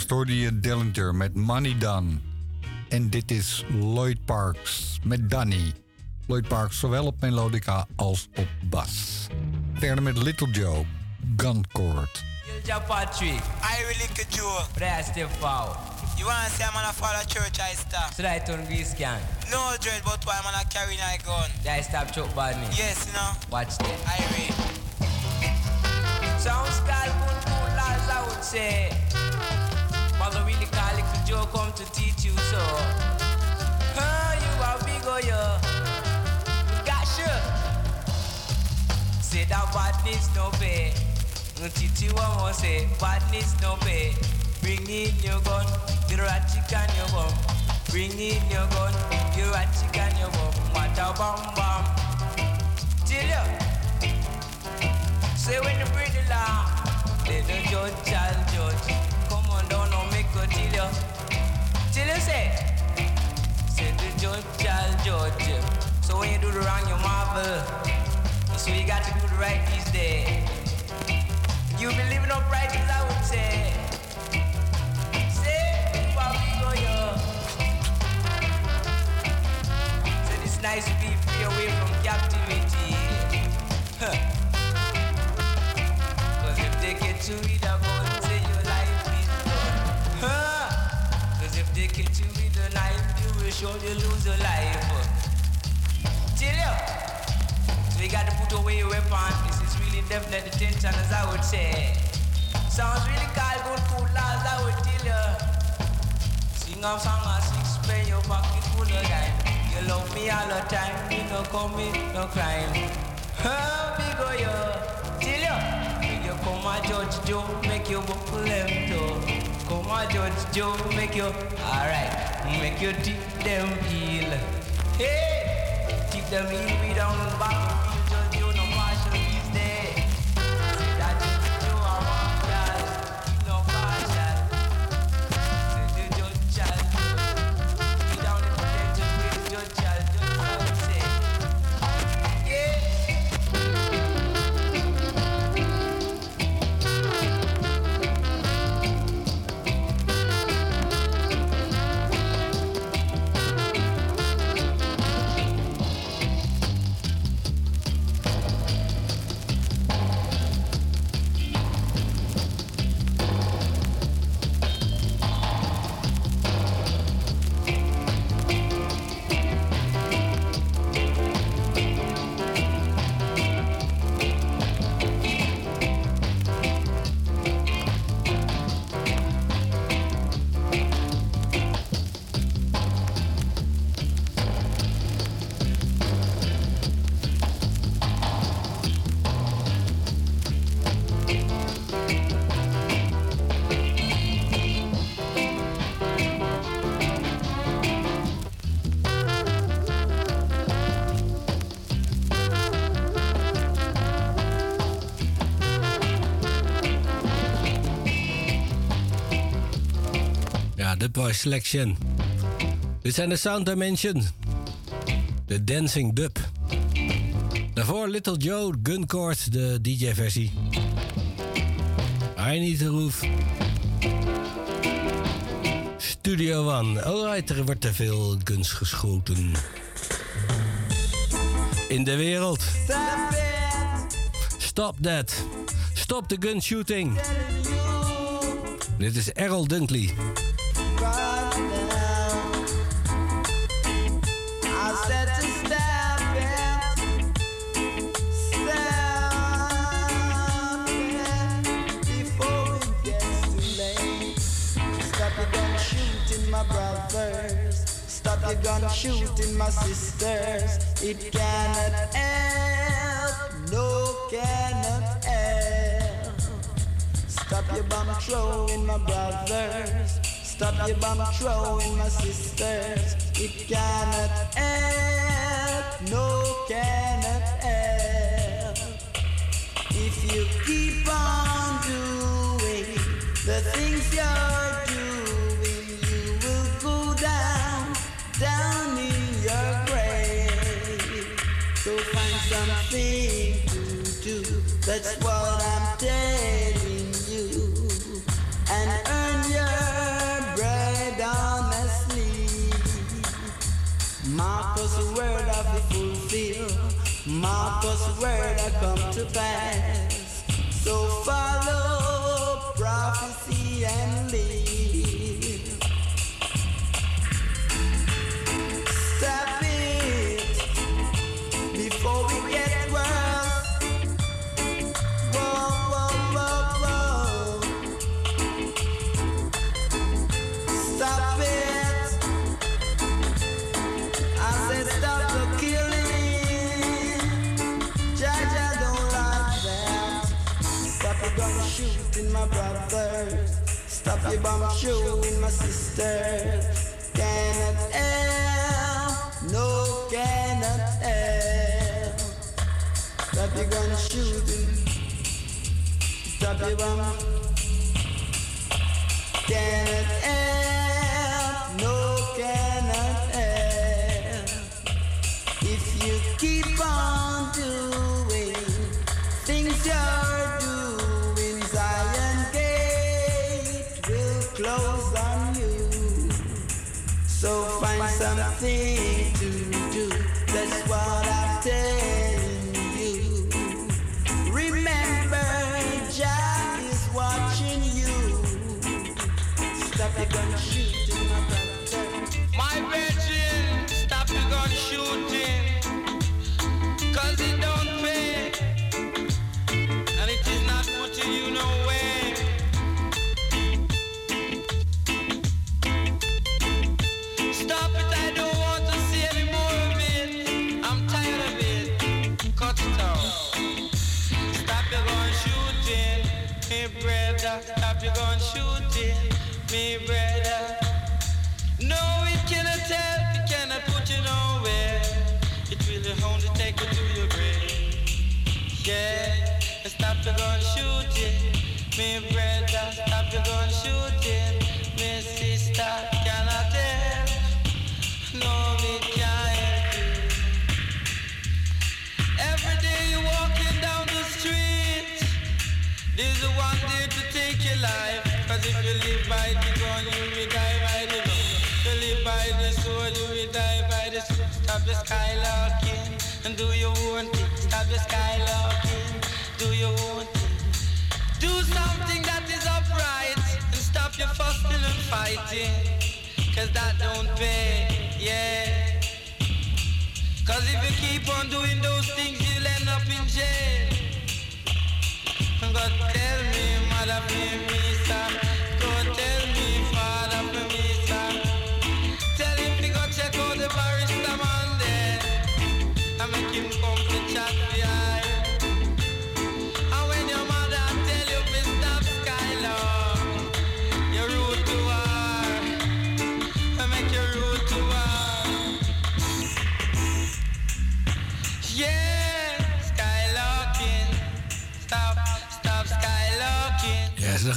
Eerst hoorde je Dillinger met Money Done. En dit is Lloyd Parks met Danny. Lloyd Parks zowel op melodica als op bas. Verder met Little Joe, Guncourt. Joe Patrick. I really could Joe. But I step forward. You wanna say I'm gonna follow church I stop? So I turn grease can. No dread, but why I'm gonna carry my gun? I stop choke badness. Yes, you know. Watch that. I read. Sounds called good cool lads, I would say. Mother really call little Joe come to teach you so. Huh, you are big or you? Got. Say that badness no pay. Titi one say, badness no pay. Bring in your gun, the ratchet and your bum. Bring in your gun, the ratchet and your bum. What a bum bum. Tell ya. Say when you bring the law, let the judge shall judge. Tell you say, say the judge shall judge. So when you do the wrong, you marvel. So you got to do the right these days. You be living upright as I would say. Say, Papigo, yo. Said it's nice to be free away from captivity. Huh. Cause if they get you with a knife, you lose your life. Tell you. So you got to put away your weapon. This is really definite attention, as I would say. Sounds really called good, cool, as I would tell you. Sing a song, a six, pay your pocket full of dime. You love me all the time, you no commit no crime. Huh, big oh, yo, tell you. When you come a judge Joe, make you buckle them toe. Come on, judge Joe, make you, alright, make you tip them heel. Hey, tip them heel, we down on Boy Selection. Dit zijn de Sound Dimension. De Dancing Dub. Daarvoor Little Joe, Guncourt, de DJ-versie. I Need the Roof. Studio One. Alright, er wordt te veel guns geschoten. In de wereld. Stop that. Stop the gun shooting. Dit is Errol Dunkley. Your gun shooting my sisters. It cannot help, no cannot help. Stop your bomb throwing my brothers. Stop your bomb throwing my sisters. It cannot help, no cannot help. If you keep on doing the things you're That's what I'm telling you. And earn your bread honestly. Marcus' word I will fulfill. Marcus' word I come to pass. My sisters. Cannot help, no cannot help. Stop your gun shooting. Stop your bomb. Cannot help, Stop skylarking and do your own thing. Stop the skylarking, do your own thing. Do something that is upright and stop your fussing and fighting. Cause that don't pay, yeah. Cause if you keep on doing those things, you'll end up in jail. God tell me, mother, for me, sir.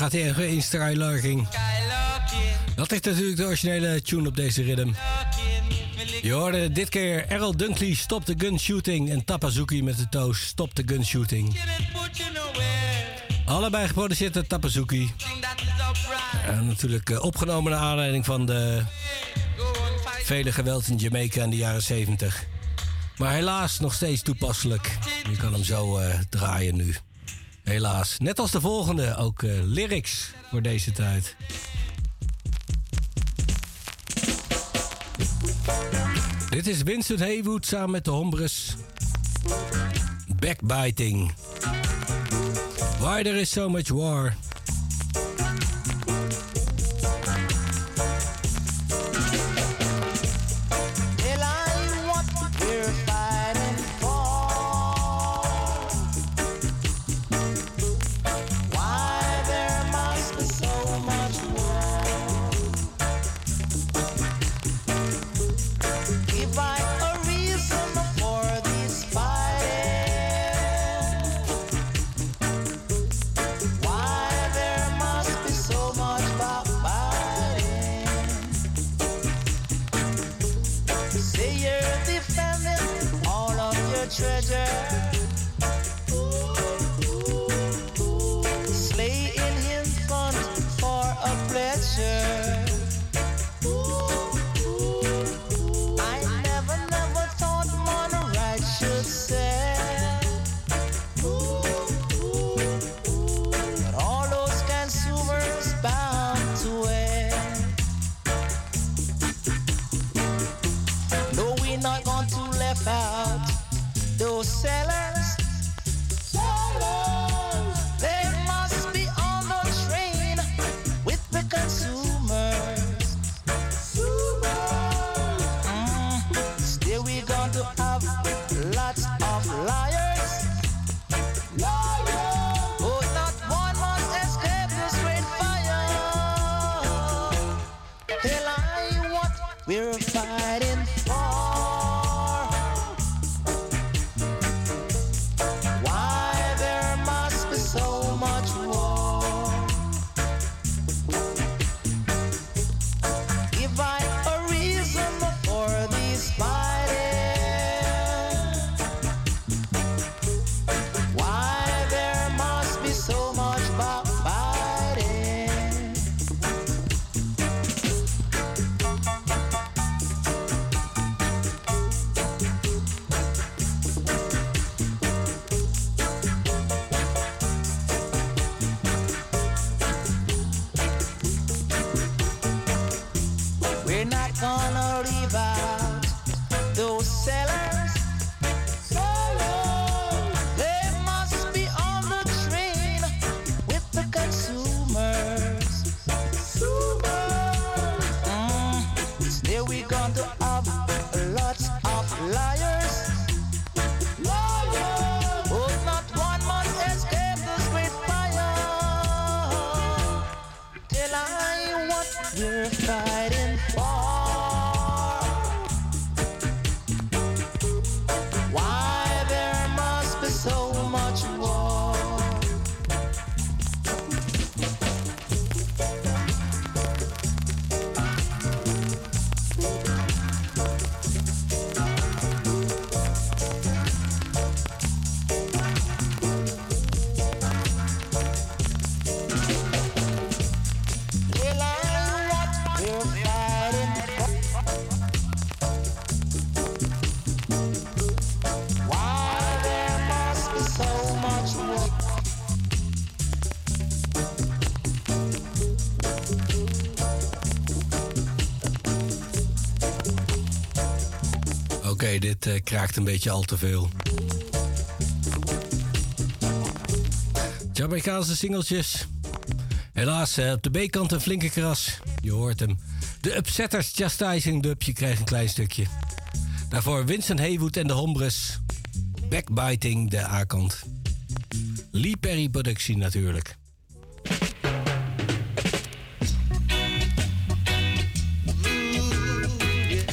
Gaat hij even in Skylarking. Dat is natuurlijk de originele tune op deze rhythm. Je hoorde dit keer Errol Dunkley Stop the Gun Shooting en Tapazuki met de toast Stop the Gun Shooting. Allebei geproduceerd door Tapazuki. En natuurlijk eh, opgenomen naar aanleiding van de vele geweld in Jamaica in de jaren 70. Maar helaas nog steeds toepasselijk. Je kan hem zo eh, draaien nu. Helaas. Net als de volgende, ook eh, lyrics voor deze tijd. Dit is Vincent Haywood samen met de Hombres. Backbiting. Why there is so much war. Eh, kraakt een beetje al te veel. Jamaicaanse singeltjes. Helaas, eh, op de B-kant een flinke kras. Je hoort hem. De Upsetters Chastising dubje krijgt een klein stukje. Daarvoor Winston Heywood en de Hombres. Backbiting, de A-kant. Lee Perry productie natuurlijk.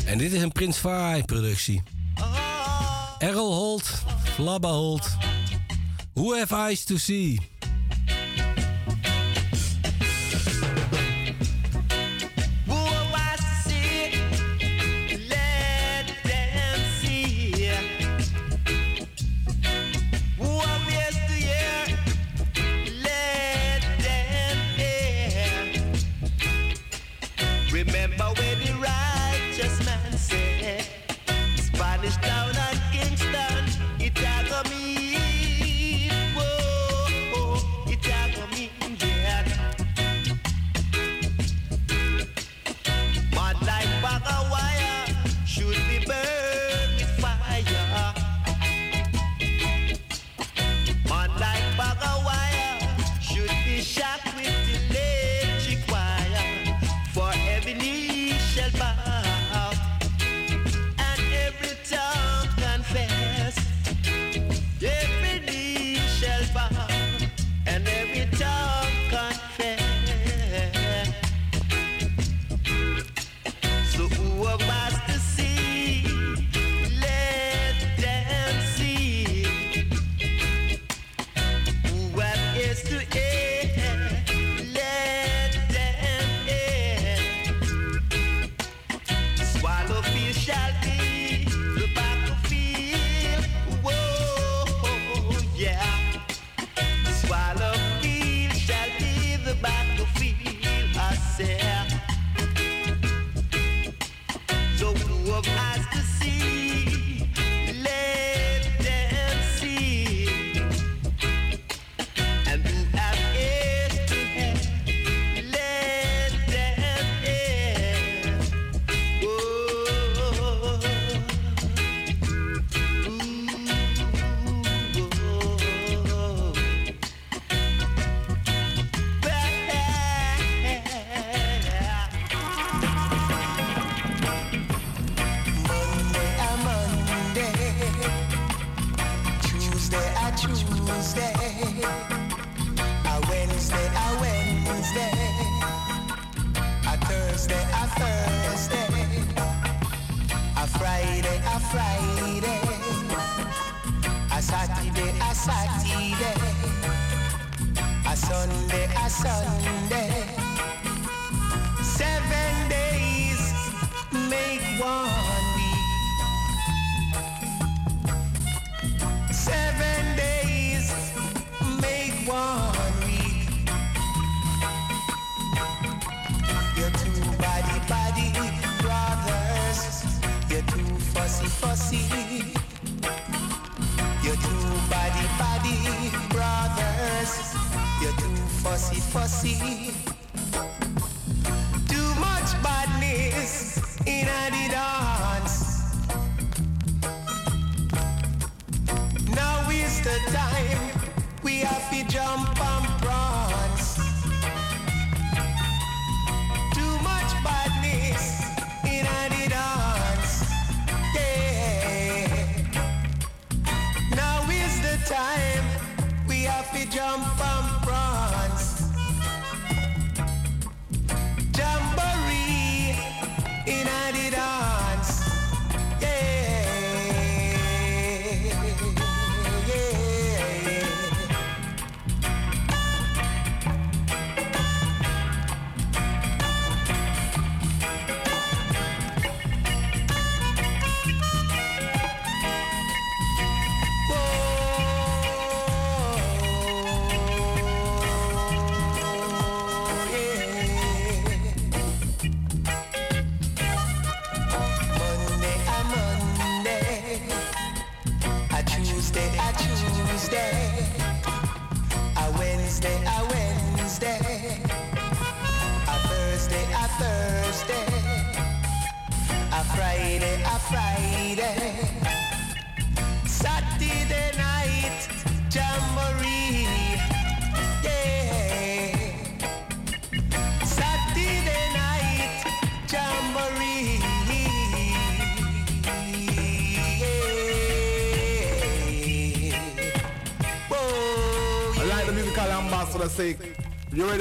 En dit is een Prins Vaai productie. Errol Holt, Flabba Holt. Who have eyes to see?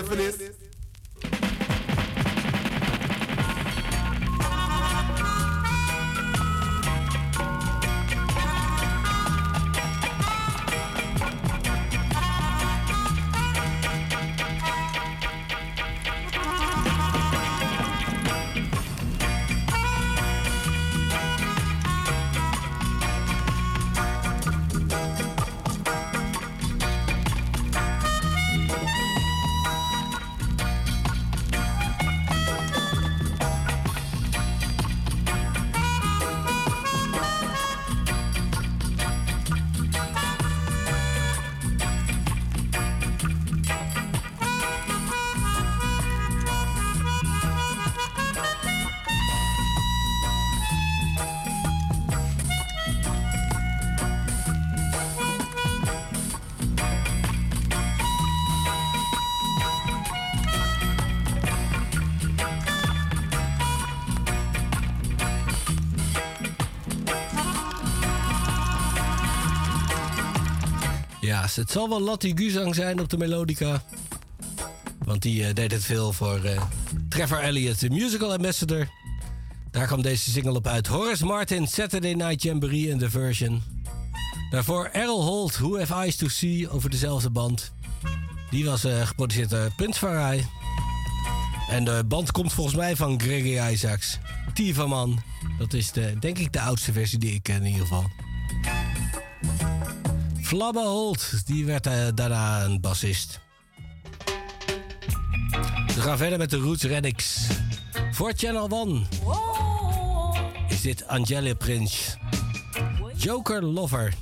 for this. Het zal wel Latti Guzang zijn op de melodica. Want die eh, deed het veel voor eh, Trevor Elliott, de musical ambassador. Daar kwam deze single op uit. Horace Martin, Saturday Night Jamboree in The Version. Daarvoor Errol Holt, Who Have Eyes To See, over dezelfde band. Die was eh, geproduceerd door Prins Farai. En de band komt volgens mij van Gregory Isaacs. Tiverman. Dat is de, denk ik de oudste versie die ik ken in ieder geval. Flabbe Holt, die werd eh, daarna een bassist. We gaan verder met de Roots Reddicks. Voor Channel One is dit Angele Prince. Joker Lover.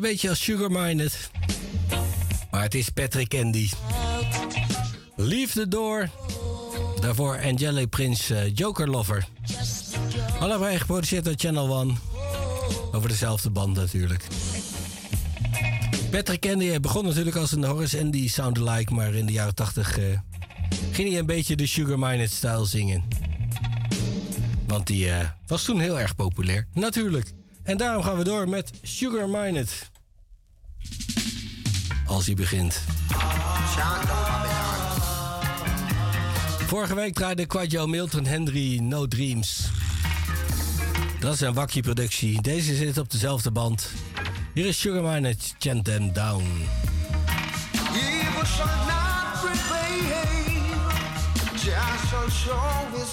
Een beetje als Sugar Minded. Maar het is Patrick Candy. Leave the Door. Daarvoor Angelic Prince eh, Joker Lover. Allebei geproduceerd door Channel One. Over dezelfde band natuurlijk. Patrick Candy begon natuurlijk als een Horace Andy sound-alike. Maar in de jaren 80 eh, ging hij een beetje de Sugar Minded stijl zingen. Want die eh, was toen heel erg populair. Natuurlijk. En daarom gaan we door met Sugar Minded. Als hij begint. Vorige week draaide Quadjo Milton Henry No Dreams. Dat is een wakkie productie. Deze zit op dezelfde band. Hier is Sugar Minded, Chant Them Down. Show his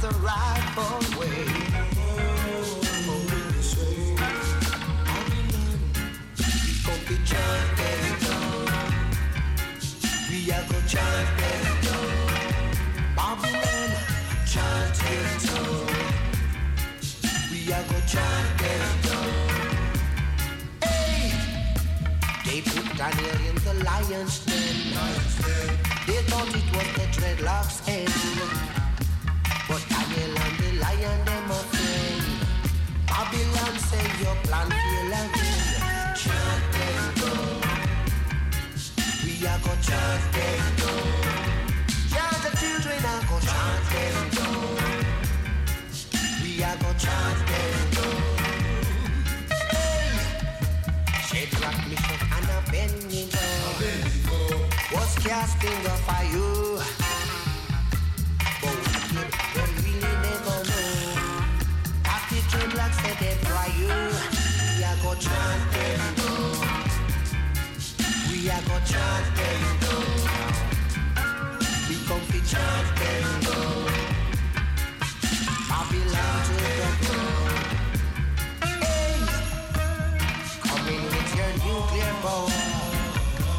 the way. Babylon say your plan fail again. Are gonna chant them down. Yeah, the children are gonna chant them down. We are gonna chant them down. Shadrach, Meshach, and Abednego was casting a fire. But we don't really never know. After Shadrach said a prayer, we are gonna chant them. We are gonna chant them. We come to chant them down. Babylon to the ground. Hey, coming with your nuclear bomb.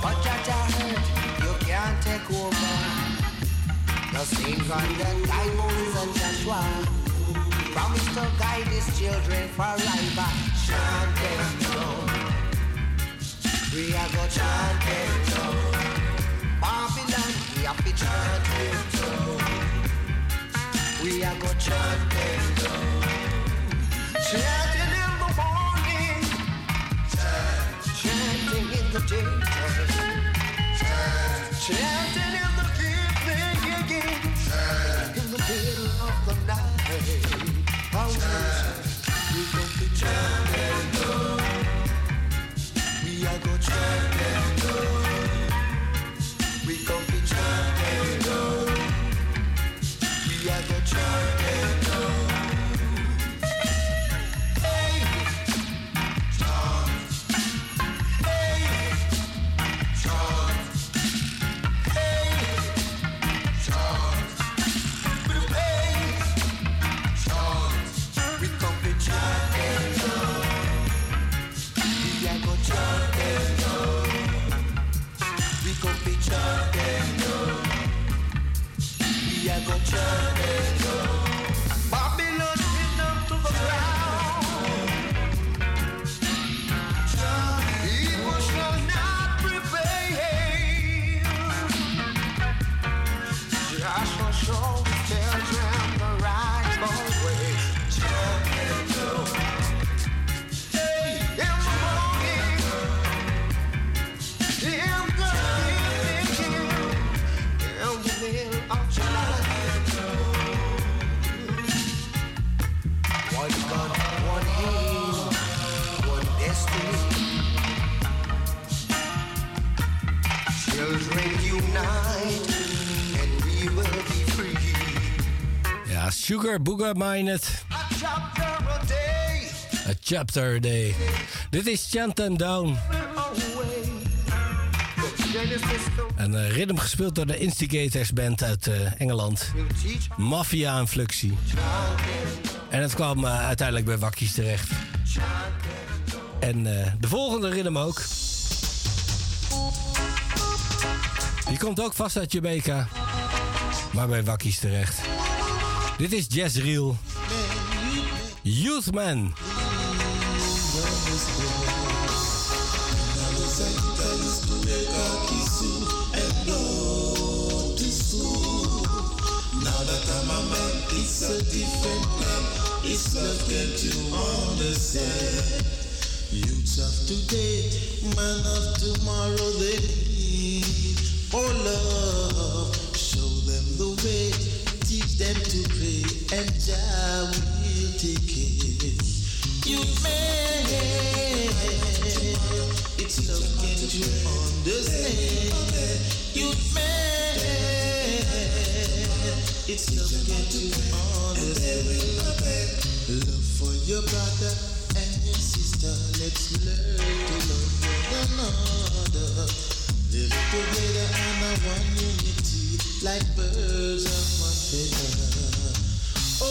But Jaja heard you can't take over. The same God that guide Moses and Joshua promised to guide his children forever. Chant them down. We are gonna chant them down. Babylon, we have to chant them down. We are gonna chant them down. Chanting in the morning, chanting in the daytime, chanting in the evening again, in the middle of the night. How we are gonna chant them Sugar Booger Mined. A chapter a day, A chapter a day. Dit is Chant Them Down. Een eh, rhythm gespeeld door de Instigators Band uit eh, Engeland. Mafia en Fluxie. En het kwam eh, uiteindelijk bij Wakkies terecht. En de volgende rhythm ook. Die komt ook vast uit Jamaica. Maar bij Wakkies terecht. Dit is Jazz Reel. Youthman. A man, it's a different. It's love you understand. Youths of today, man of tomorrow, they need more love. Show them the way, teach them to pray, and Jah will take care. Youth man, it's love can you understand? Youth man. It's love get you understand. Love for your brother and your sister. Let's learn to love one another. Live together in a one unity, like birds of one feather.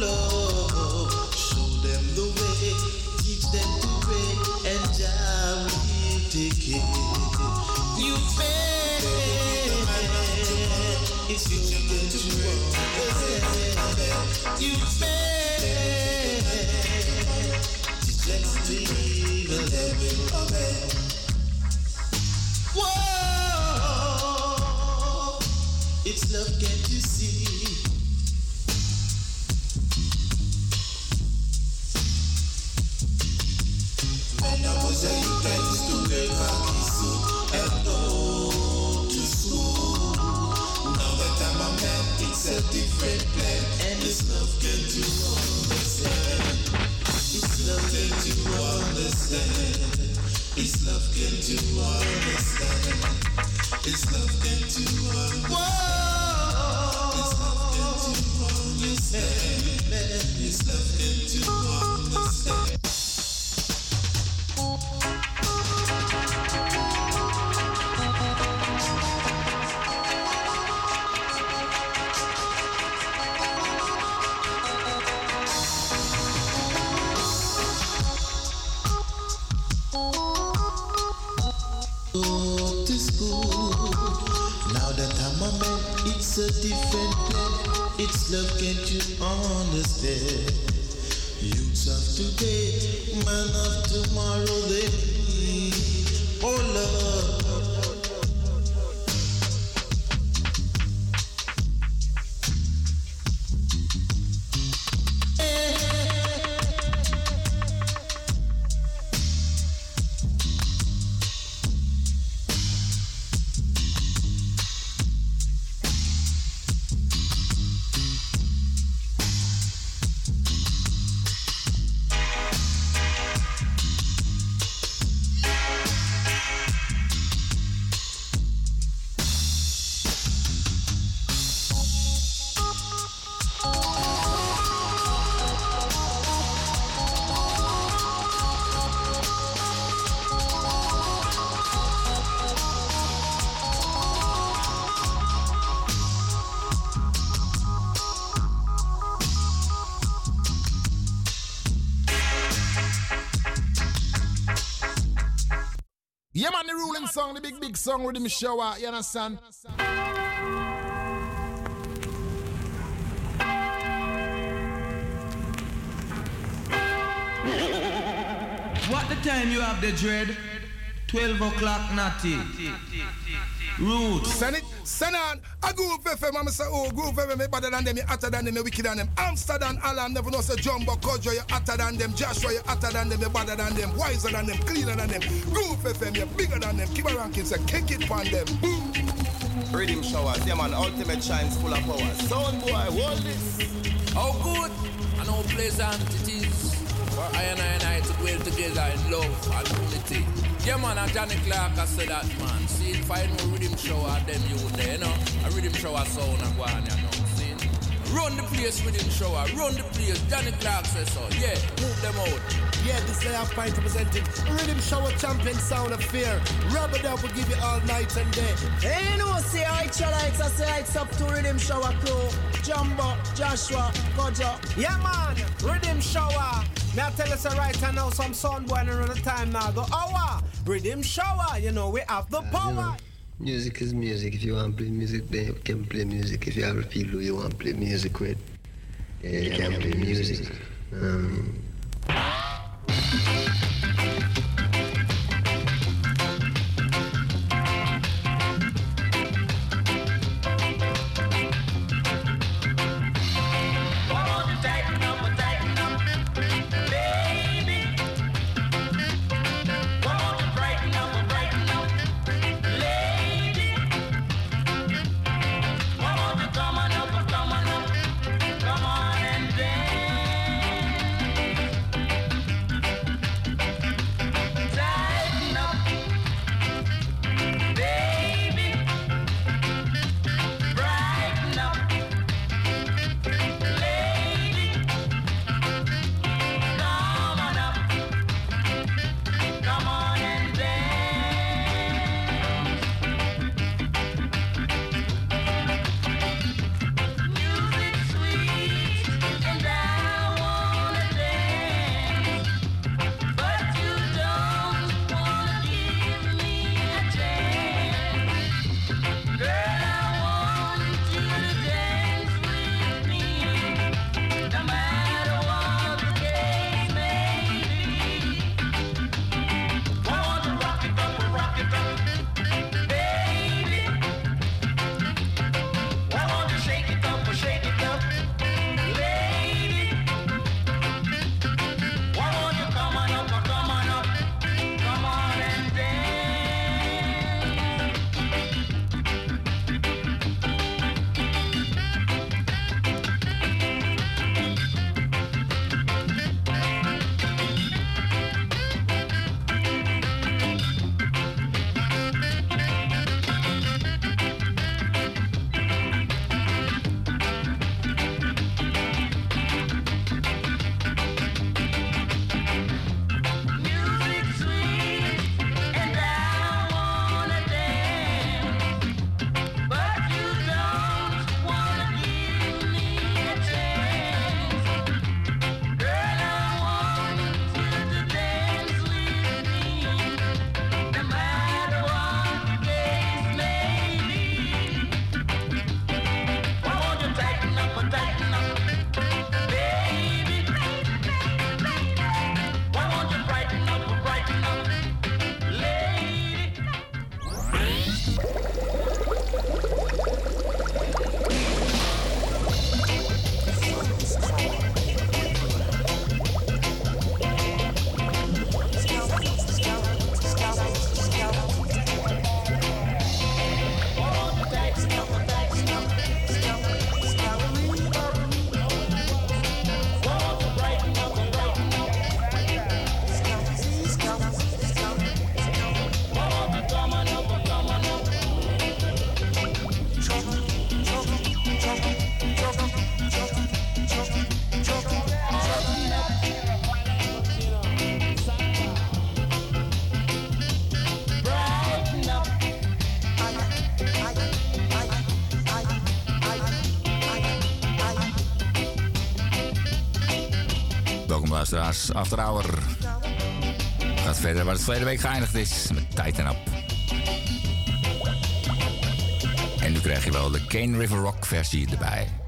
love. Show them the way, teach them to pray, and will take care. You it's you you. You them to obey. Whoa, it's song, the big, big song with him shower. You understand? What the time you have the dread? 12 o'clock, natty. Roots. Send it, send on. I Groove FM, I'm say, oh, Groove FM, me better than them, me hotter than them, me wicked than them. Amsterdam, Alan, never know, say, Jumbo, Kojo, you hotter than them. Joshua, you hotter than them, you better than them, wiser than them, cleaner than them. Groove FM, you bigger than them. Keep a ranking, say, kick it on them. Boom. Riddim Showers, yeah man, ultimate shines full of power. Sound boy, hold this. How good and how pleasant it is for I and I and I to dwell together in love and unity. Yeah man, and Johnny Clarke I said that man. See, if I know Riddim Shower, them you there, you know. A Riddim Shower sound and go on, you know. See? Run the place Riddim Shower, run the place. Johnny Clarke says so. Yeah, move them out. Yeah, this day I've find representing Riddim Shower Champion Sound of Fear. Robert Dub will give you all night and day. Hey, no, say I lights, I say lights up to Riddim Shower crew. Jumbo, Joshua, Kojo. Yeah, man, Riddim Shower. Uh, Now tell us right now some sound boy and the time now. Go hour, Riddim Shower. You know we have the power. Music is music. If you want to play music, then you can play music. If you have a feel you want to play music with, yeah, you can play music. Um, After Hour. Gaat verder waar het verleden week geëindigd is. Met tijd en op. En nu krijg je wel de Kane River Rock versie erbij.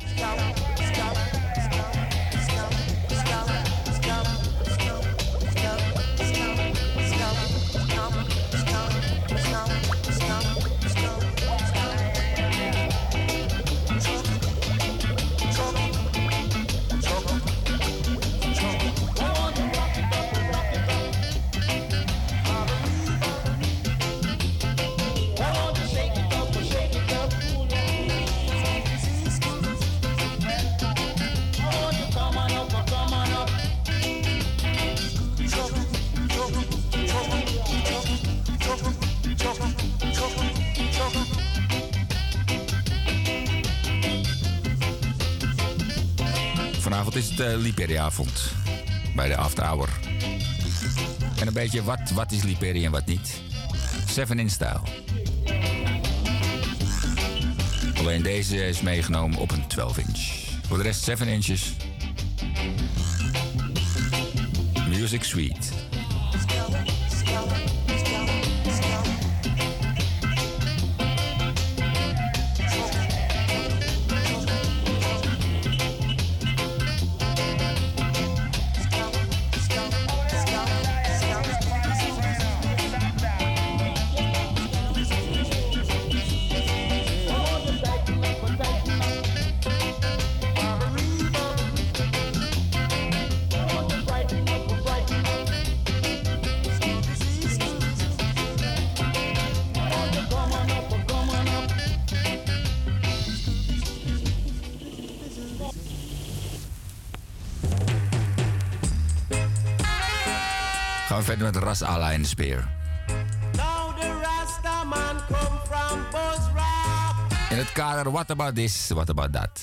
Liberiaavond. Bij de after hour. En een beetje wat, wat is Liberië en wat niet. Seven inch style. Alleen deze is meegenomen op een 12 inch. Voor de rest 7 inches. Music Suite. Ras in the Spear. In het kader What About This, What About That.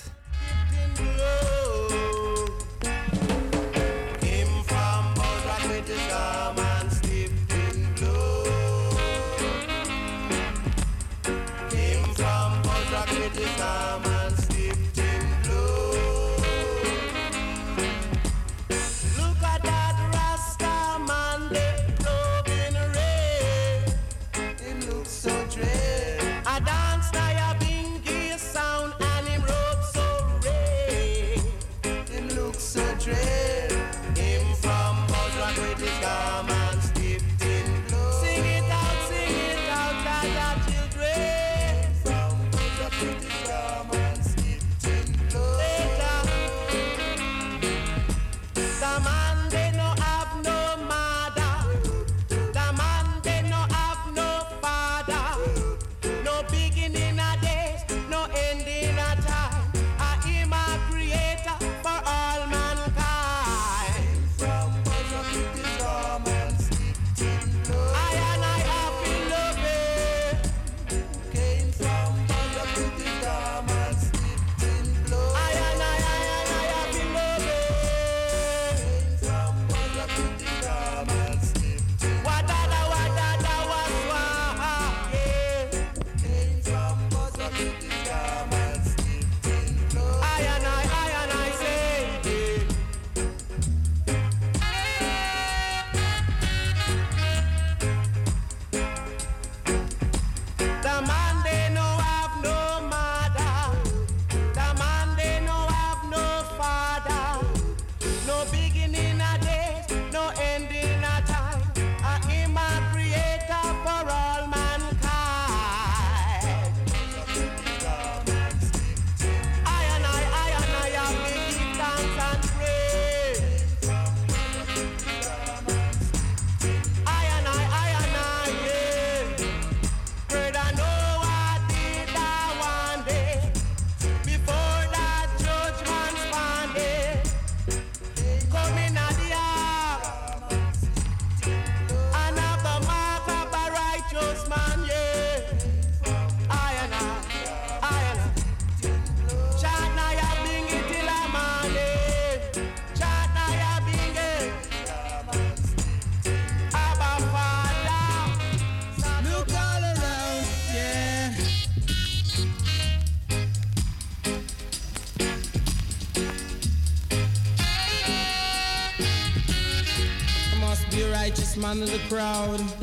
Under the crowd.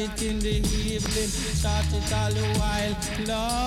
It in the evening, chant it all the while. Lord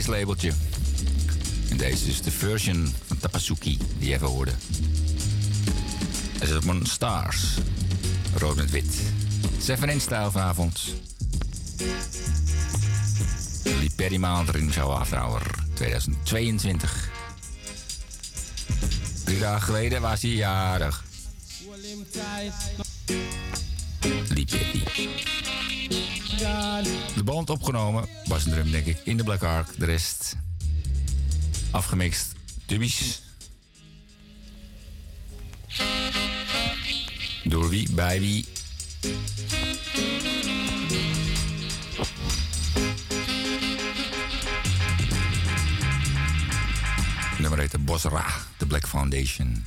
Kiss labeltje. En deze is de version van Tapasuki die je even hoorde. Hij zit op een Stars. Rood met wit. Seven in stijl vanavond. Die Perry maand erin zou afrouwer 2022. Drie dagen geleden was hij jarig. Opgenomen, was een drum denk ik, in de Black Ark. De rest afgemixt, dubbies. Door wie, bij wie. Nummer heet de Bosra, de Black Foundation.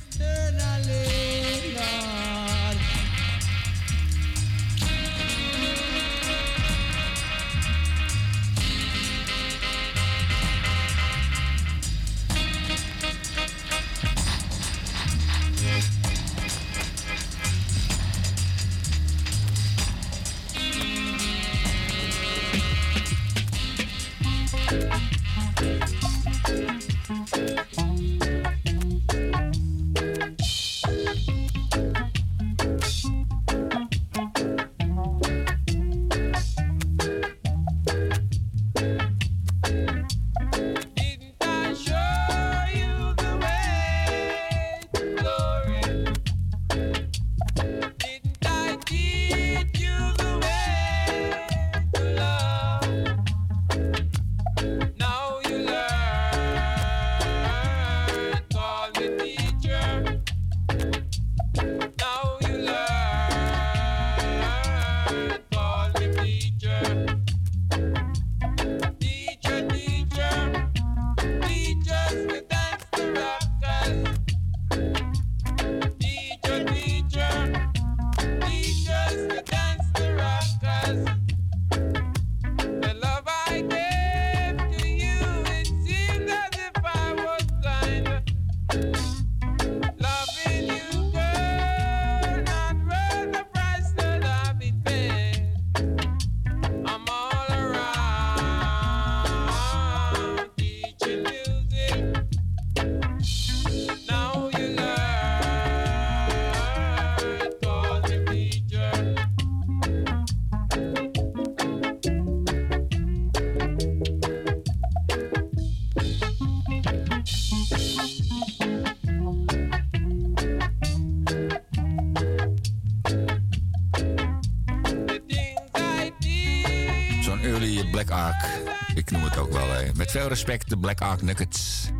Veel respect de Black Ark Nuggets.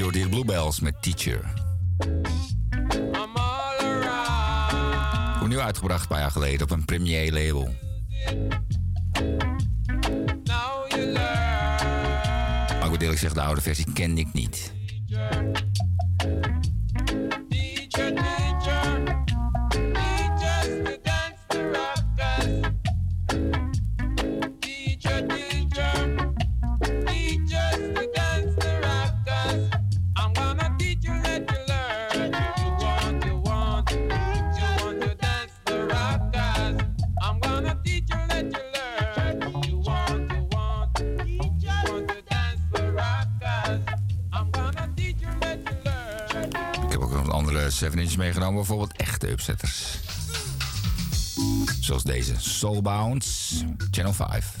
Hoort hier Bluebells met Teacher. Opnieuw uitgebracht een paar jaar geleden op een premier label. Maar ik moet eerlijk zeggen, de oude versie kende ik niet. Zoals deze, Soul Bounce, Channel 5.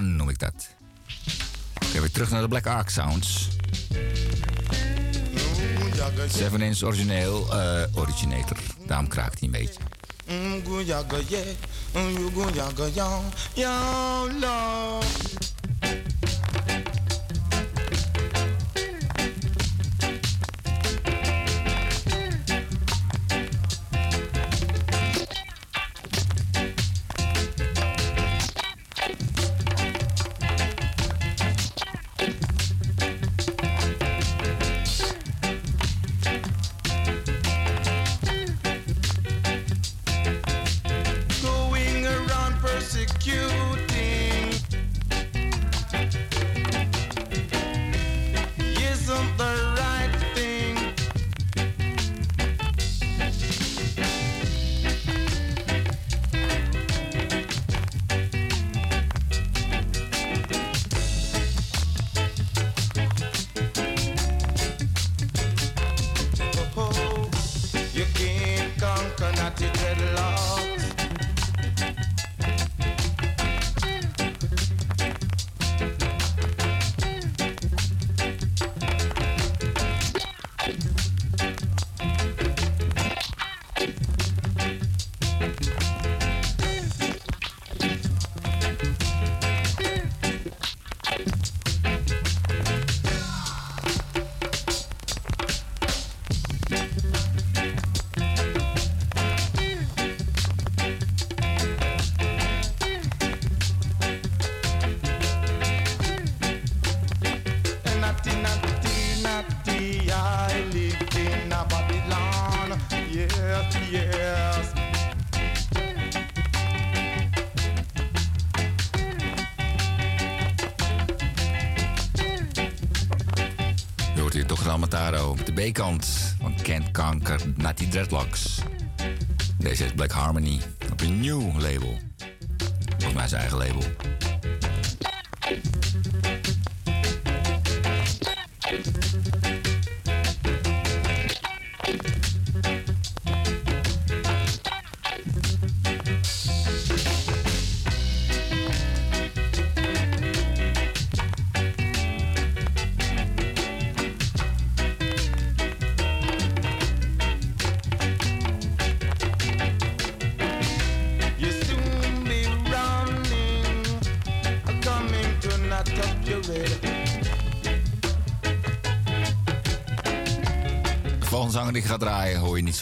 Noem ik dat. even terug naar de Black Ark Sounds. Seven Inch origineel, eh, originator. Daarom kraakt hij een beetje. Kant, van Kent Kanker, Natty Dreadlocks. Deze is Black Harmony op een nieuw label. Volgens mij zijn eigen label.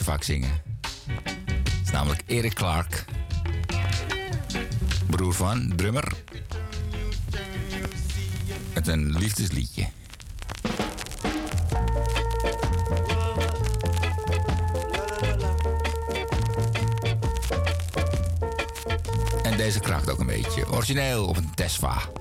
niet zingen. Is namelijk Eric Clark. Broer van, drummer. Met een liefdesliedje. En deze kraakt ook een beetje. Origineel op een Tesla.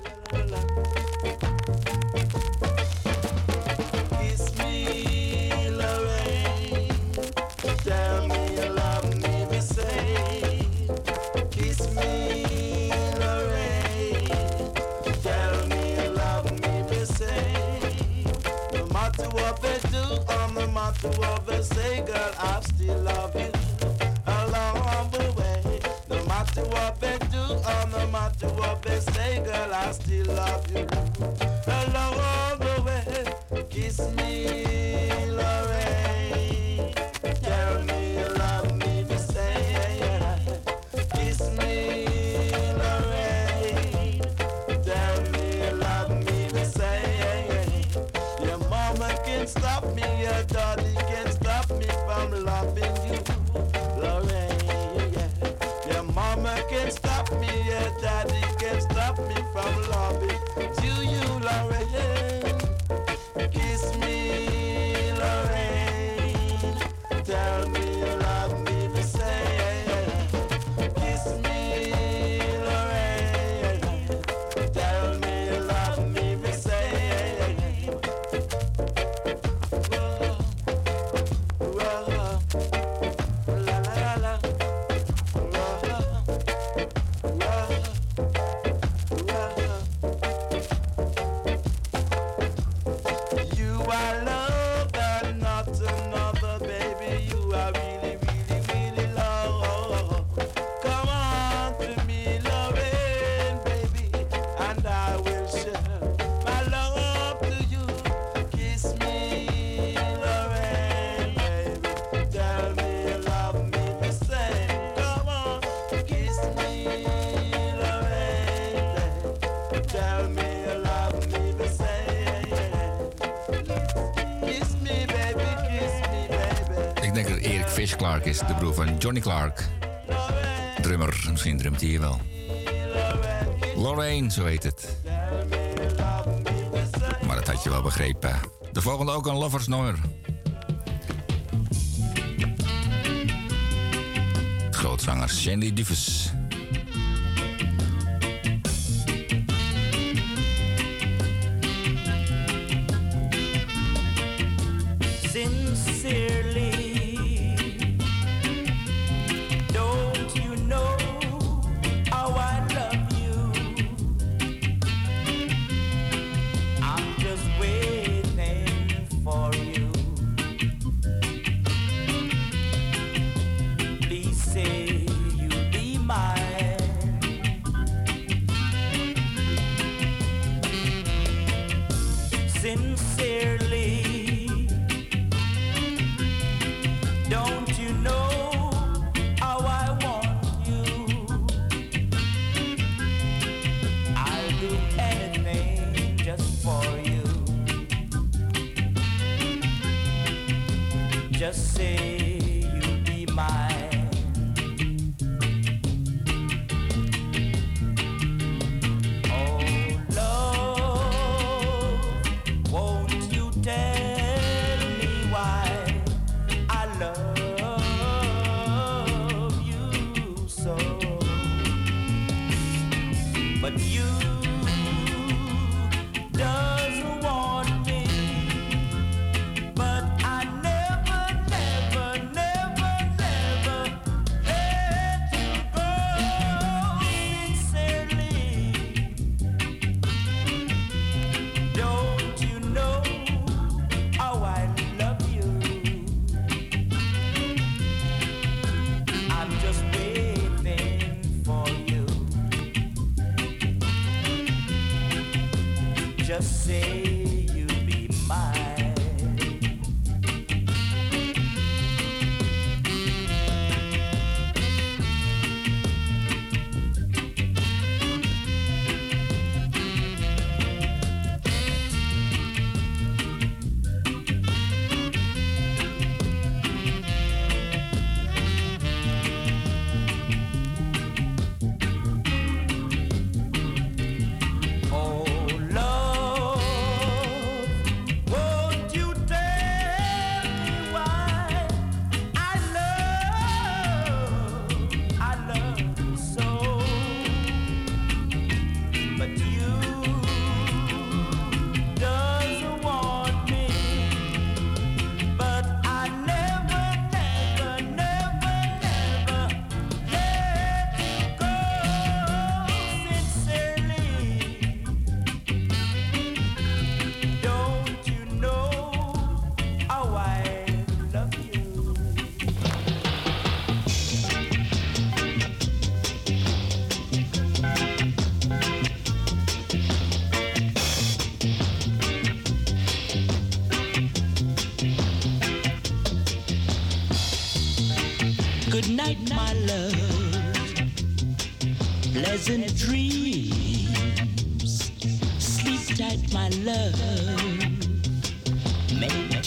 de broer van Johnny Clark. Drummer, misschien drumt hij hier wel. Lorraine, zo heet het. Maar dat had je wel begrepen. De volgende ook een loversnummer. Grootzanger Sandy Duves.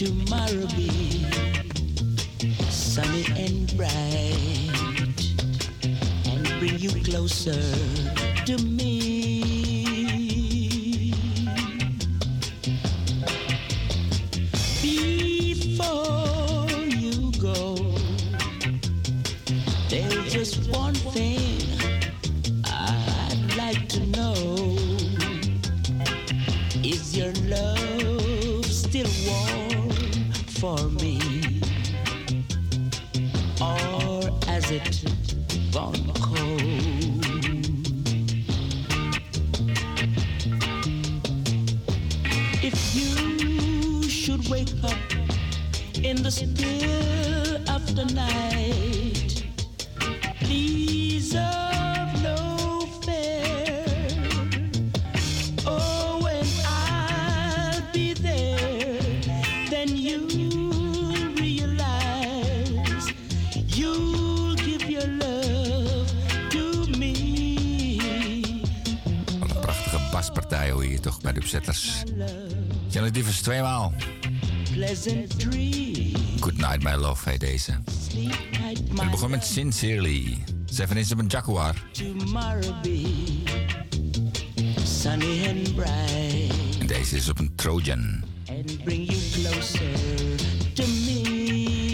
tomorrow be sunny and bright and bring you closer. Good night, my love, heet deze. We begon met Sincerely. Seven is op een Jaguar. En deze is op een Trojan. Heb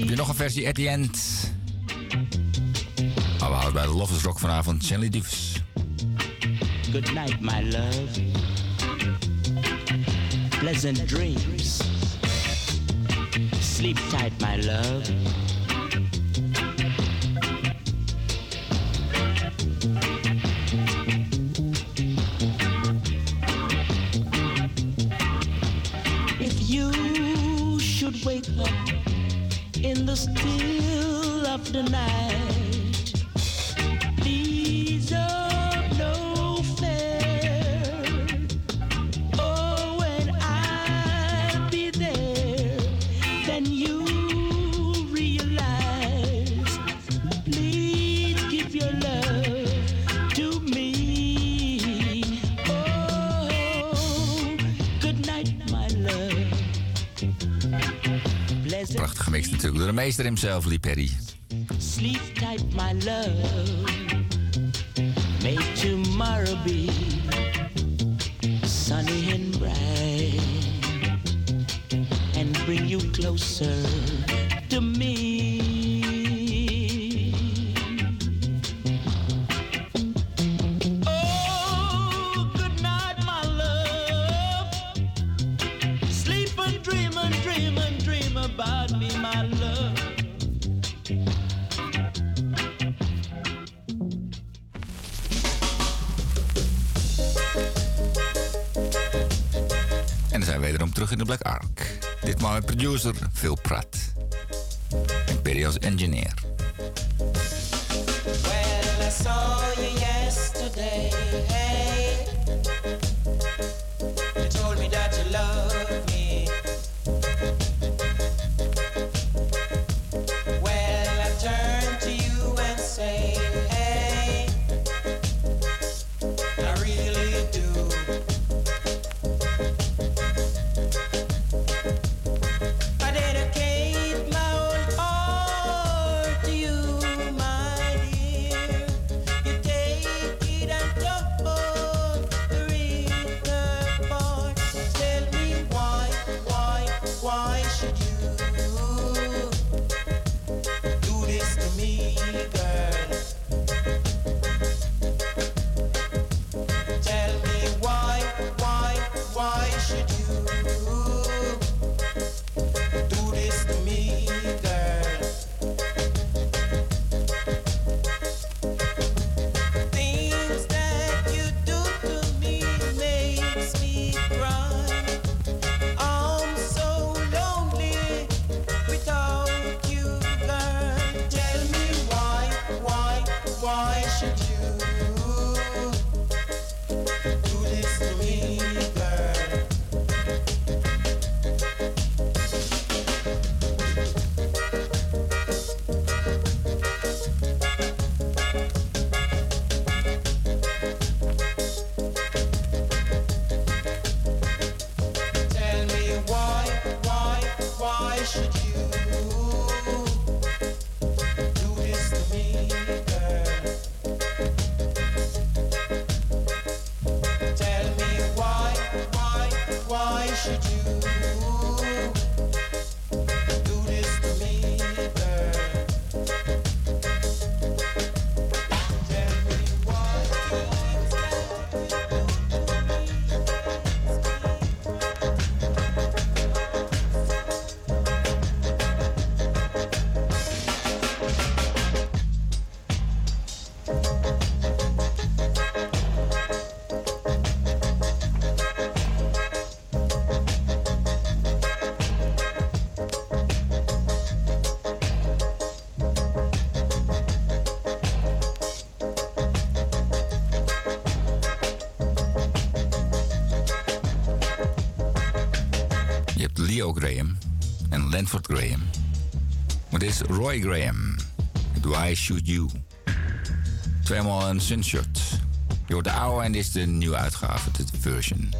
je nog een versie at the end? Maar we houden bij de Lovers Rock vanavond. Shelly Diefs. Good night, my love. Pleasant dream. Sleep tight, my love. tekst natuurlijk door de meester hemzelf, Lee Perry. Sleep tight, my love. May tomorrow be sunny and bright. And bring you closer to me. engineer. Roy Graham. Why Should You? Tweemaal een sunshot. Je hoort de oude en is de nieuwe uitgave, de version.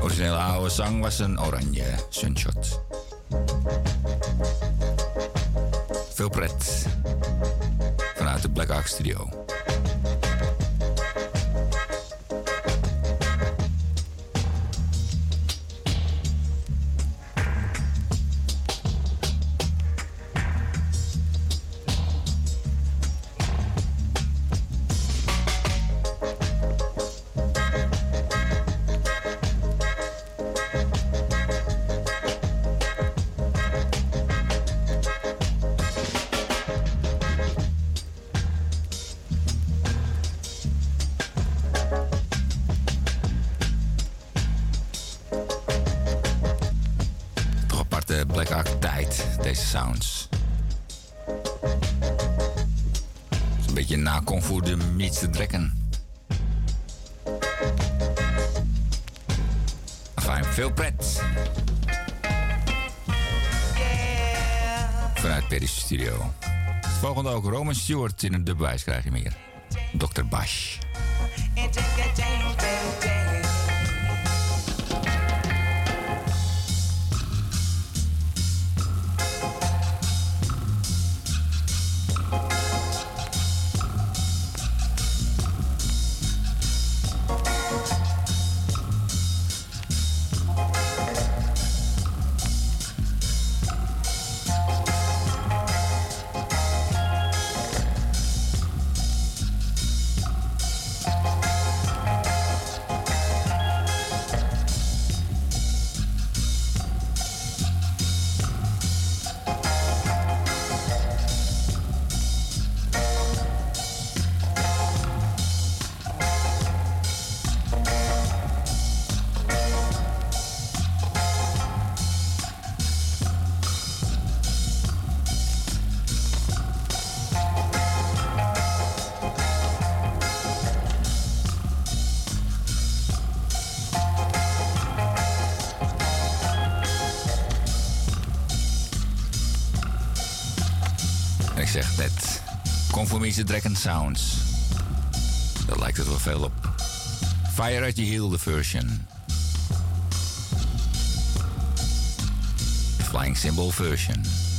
Originele oude zang was een oranje sunshot. Veel pret vanuit de Black Ark Studio. Stewart in een dubwijs krijg je meer. Dr. Bash. Conformische Dragon Sounds. Daar lijkt het wel veel op. Fire at heel, de version. Flying Symbol version.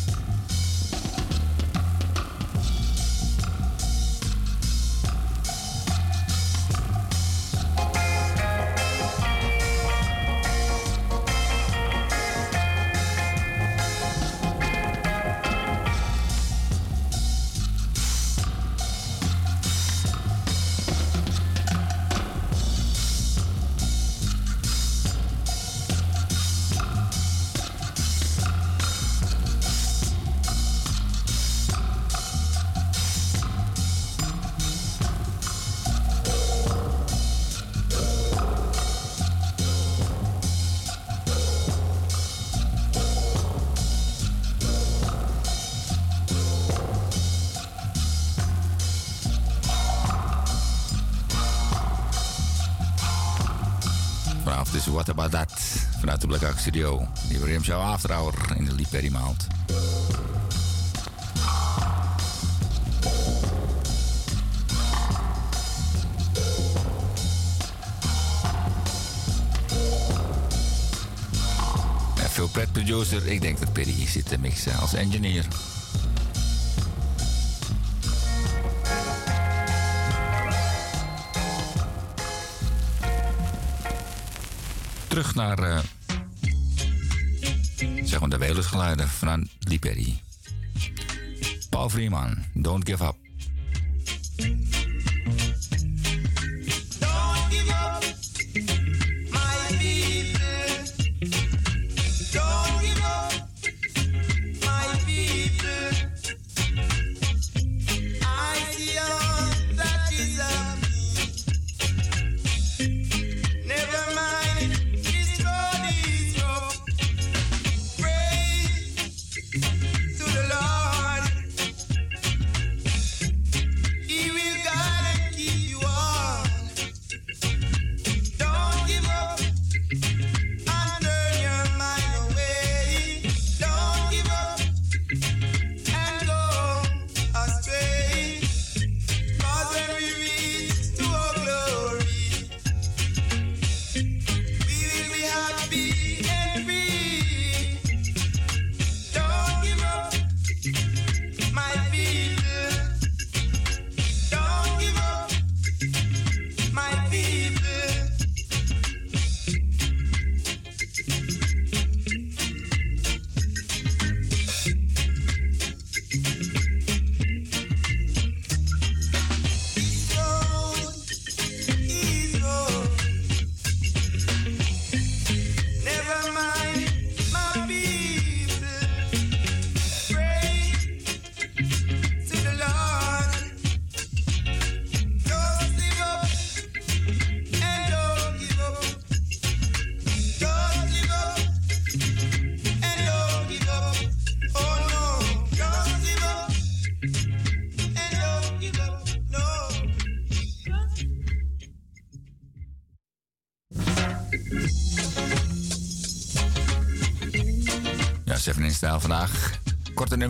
Studio. Die William Show After Hour in de Liperry maand. En veel pret producer. Ik denk dat Perry zit te mixen als engineer. Terug naar zeg maar de Welisgeluiden vanuit Lee Perry. Paul Freeman, Don't Give Up.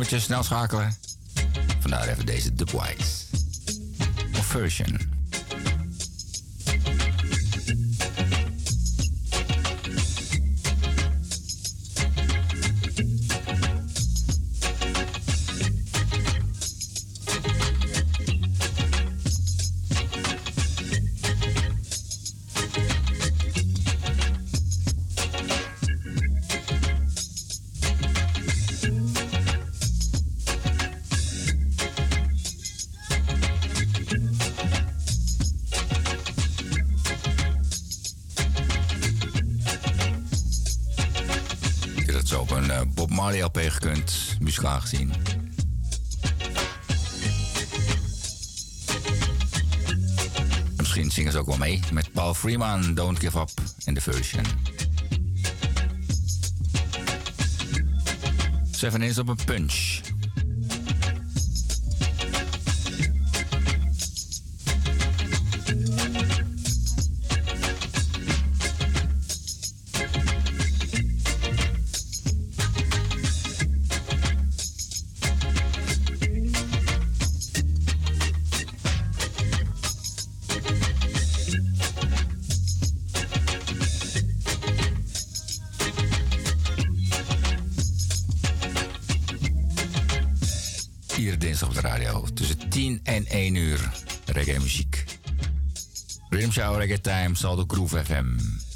snel schakelen. Vandaar even deze Dubwise. Version. uitslag gezien. Misschien zingen ze ook wel mee met Paul Freeman, Don't Give Up in the Version. Seven is op een punch. Reggae zal Saldo Groove FM.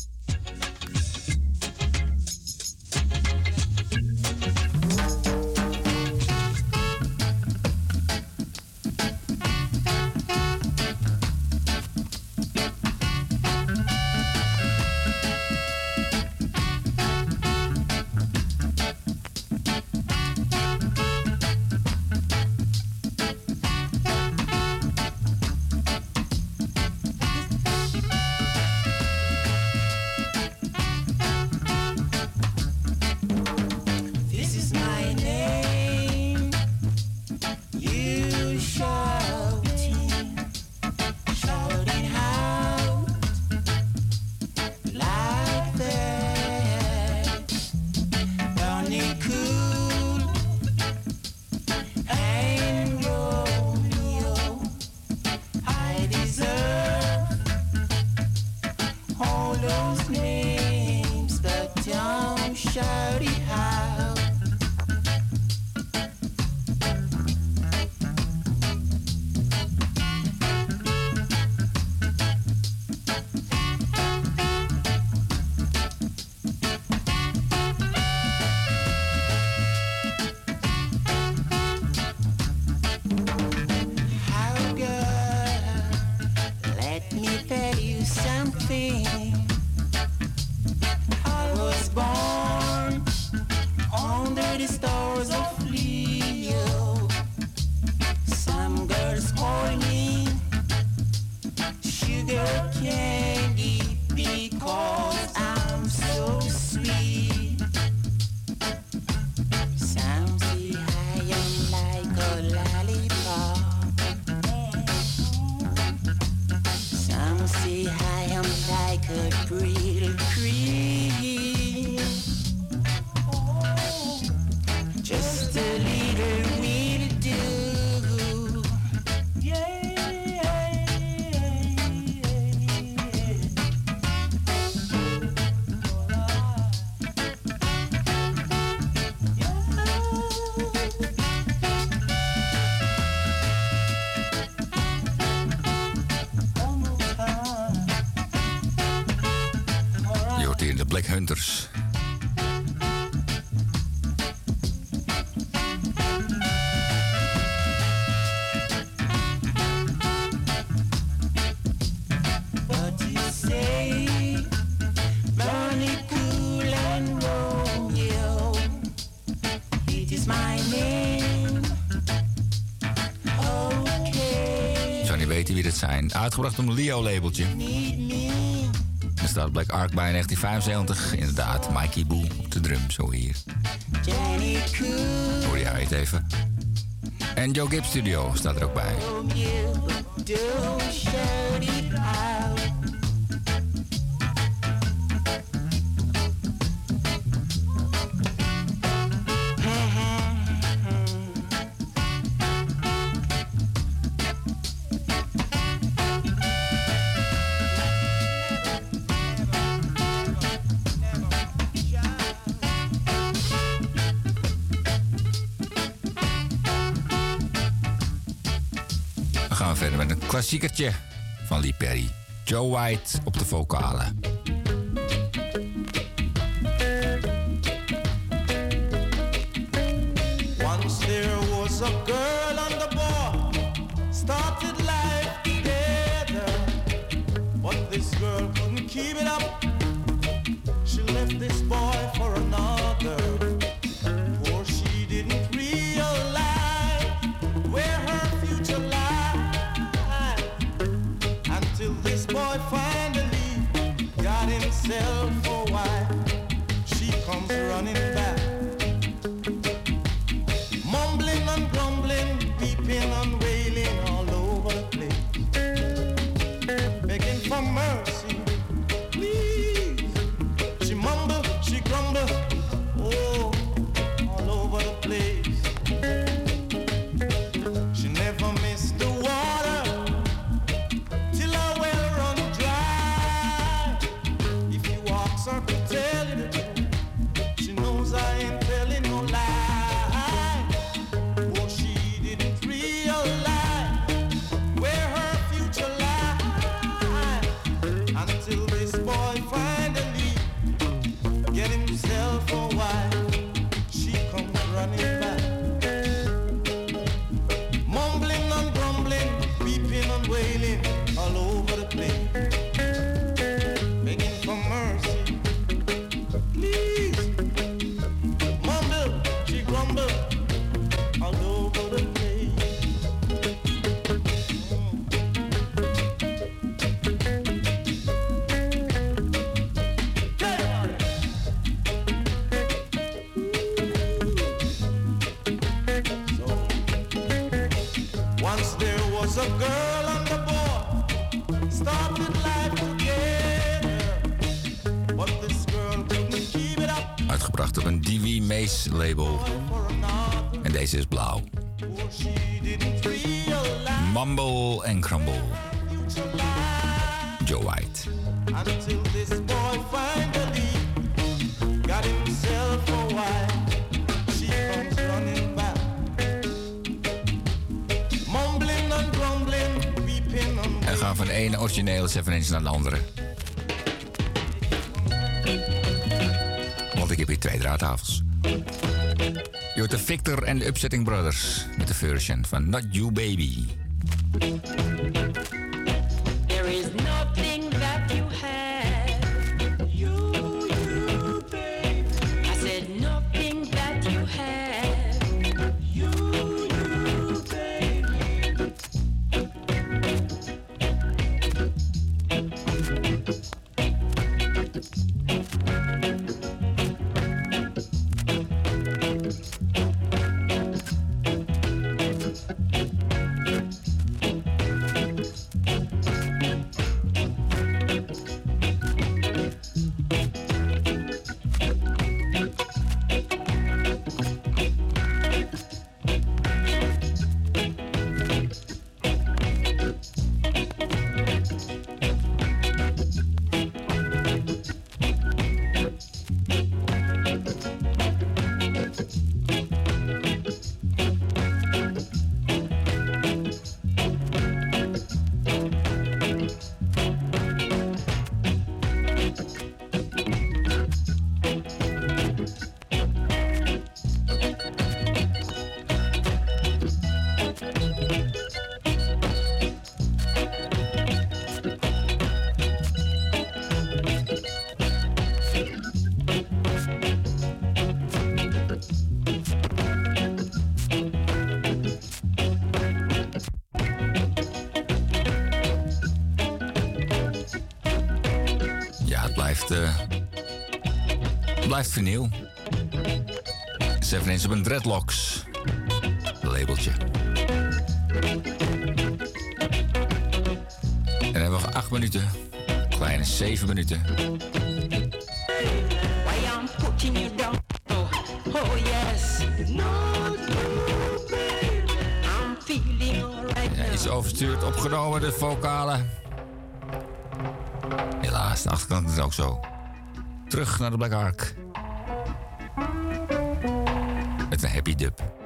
uitgebracht om een Leo-labeltje. Er staat Black Ark bij 1975. Inderdaad, Mikey Boo op de drum, zo hier. Hoor je het even? En Joe Gibbs Studio staat er ook bij. Van Lee Perry. Joe White op de vocalen. Mumble en Crumble. Joe White. Until this gaan van de originele Seven Inch naar de andere. Want ik heb hier twee draadtafels. Jutta Victor en de Upsetting Brothers. version van Not You Baby. blijft vinyl. Seven op een dreadlocks. Labeltje. En dan hebben we acht minuten. Kleine zeven minuten. Iets overstuurd opgenomen, de vocalen. Helaas, de achterkant is ook zo. Terug naar de Black Ark. Abidub.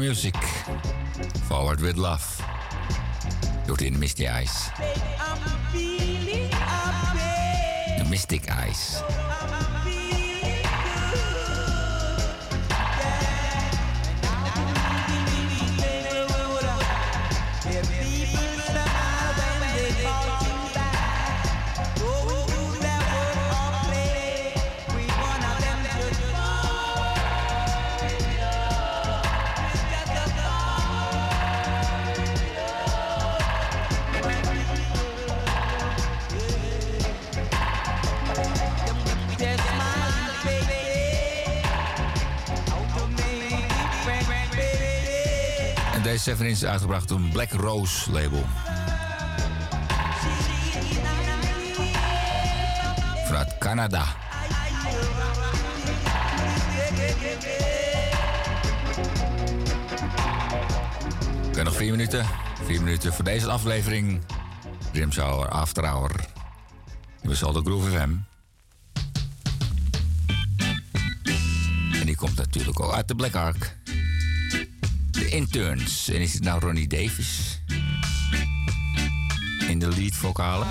Music. Forward with love. Doet in Misty Eyes. The Mystic Eyes. Deze 7 is uitgebracht een Black Rose label. Vanuit Canada. Oké, nog vier minuten. Vier minuten voor deze aflevering. After Hour. We zal de Groove FM. En die komt natuurlijk ook uit de Black Ark. Interns. En is het nou Ronnie Davis? In de lead vocalen.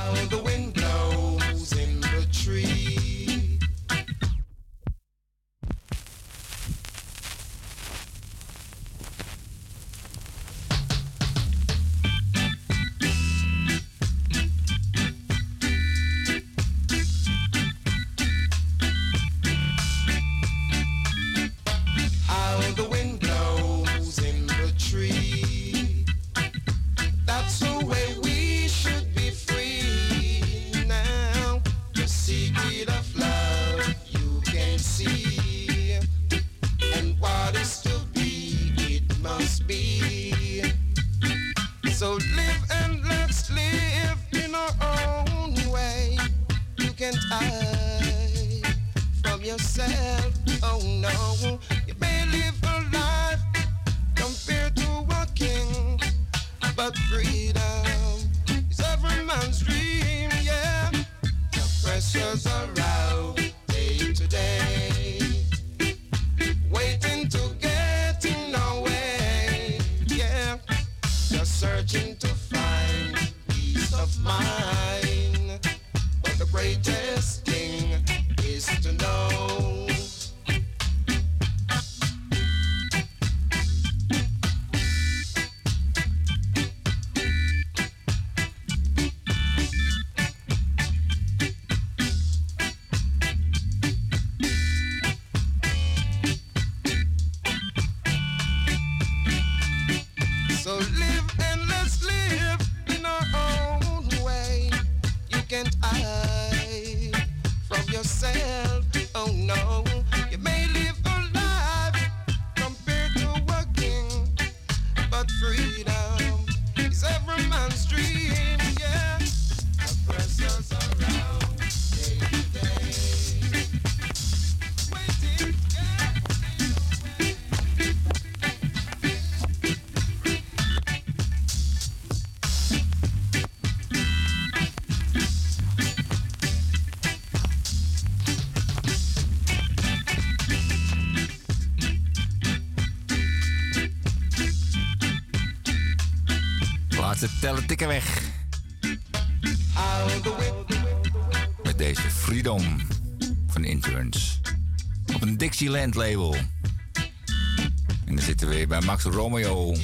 Tikken weg. Met deze Freedom van Interns. Op een Dixieland label. En dan zitten we weer bij Max Romeo.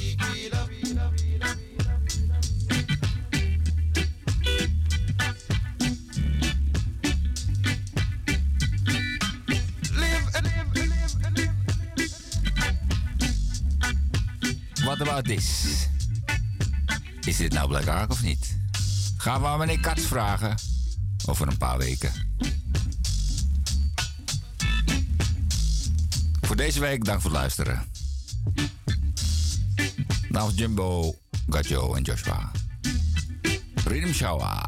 What about this? Black of niet? Gaan we aan meneer Kats vragen. Over een paar weken. Voor deze week, dank voor het luisteren. Namens Jumbo, Gajo en Joshua. Rhythm Shower.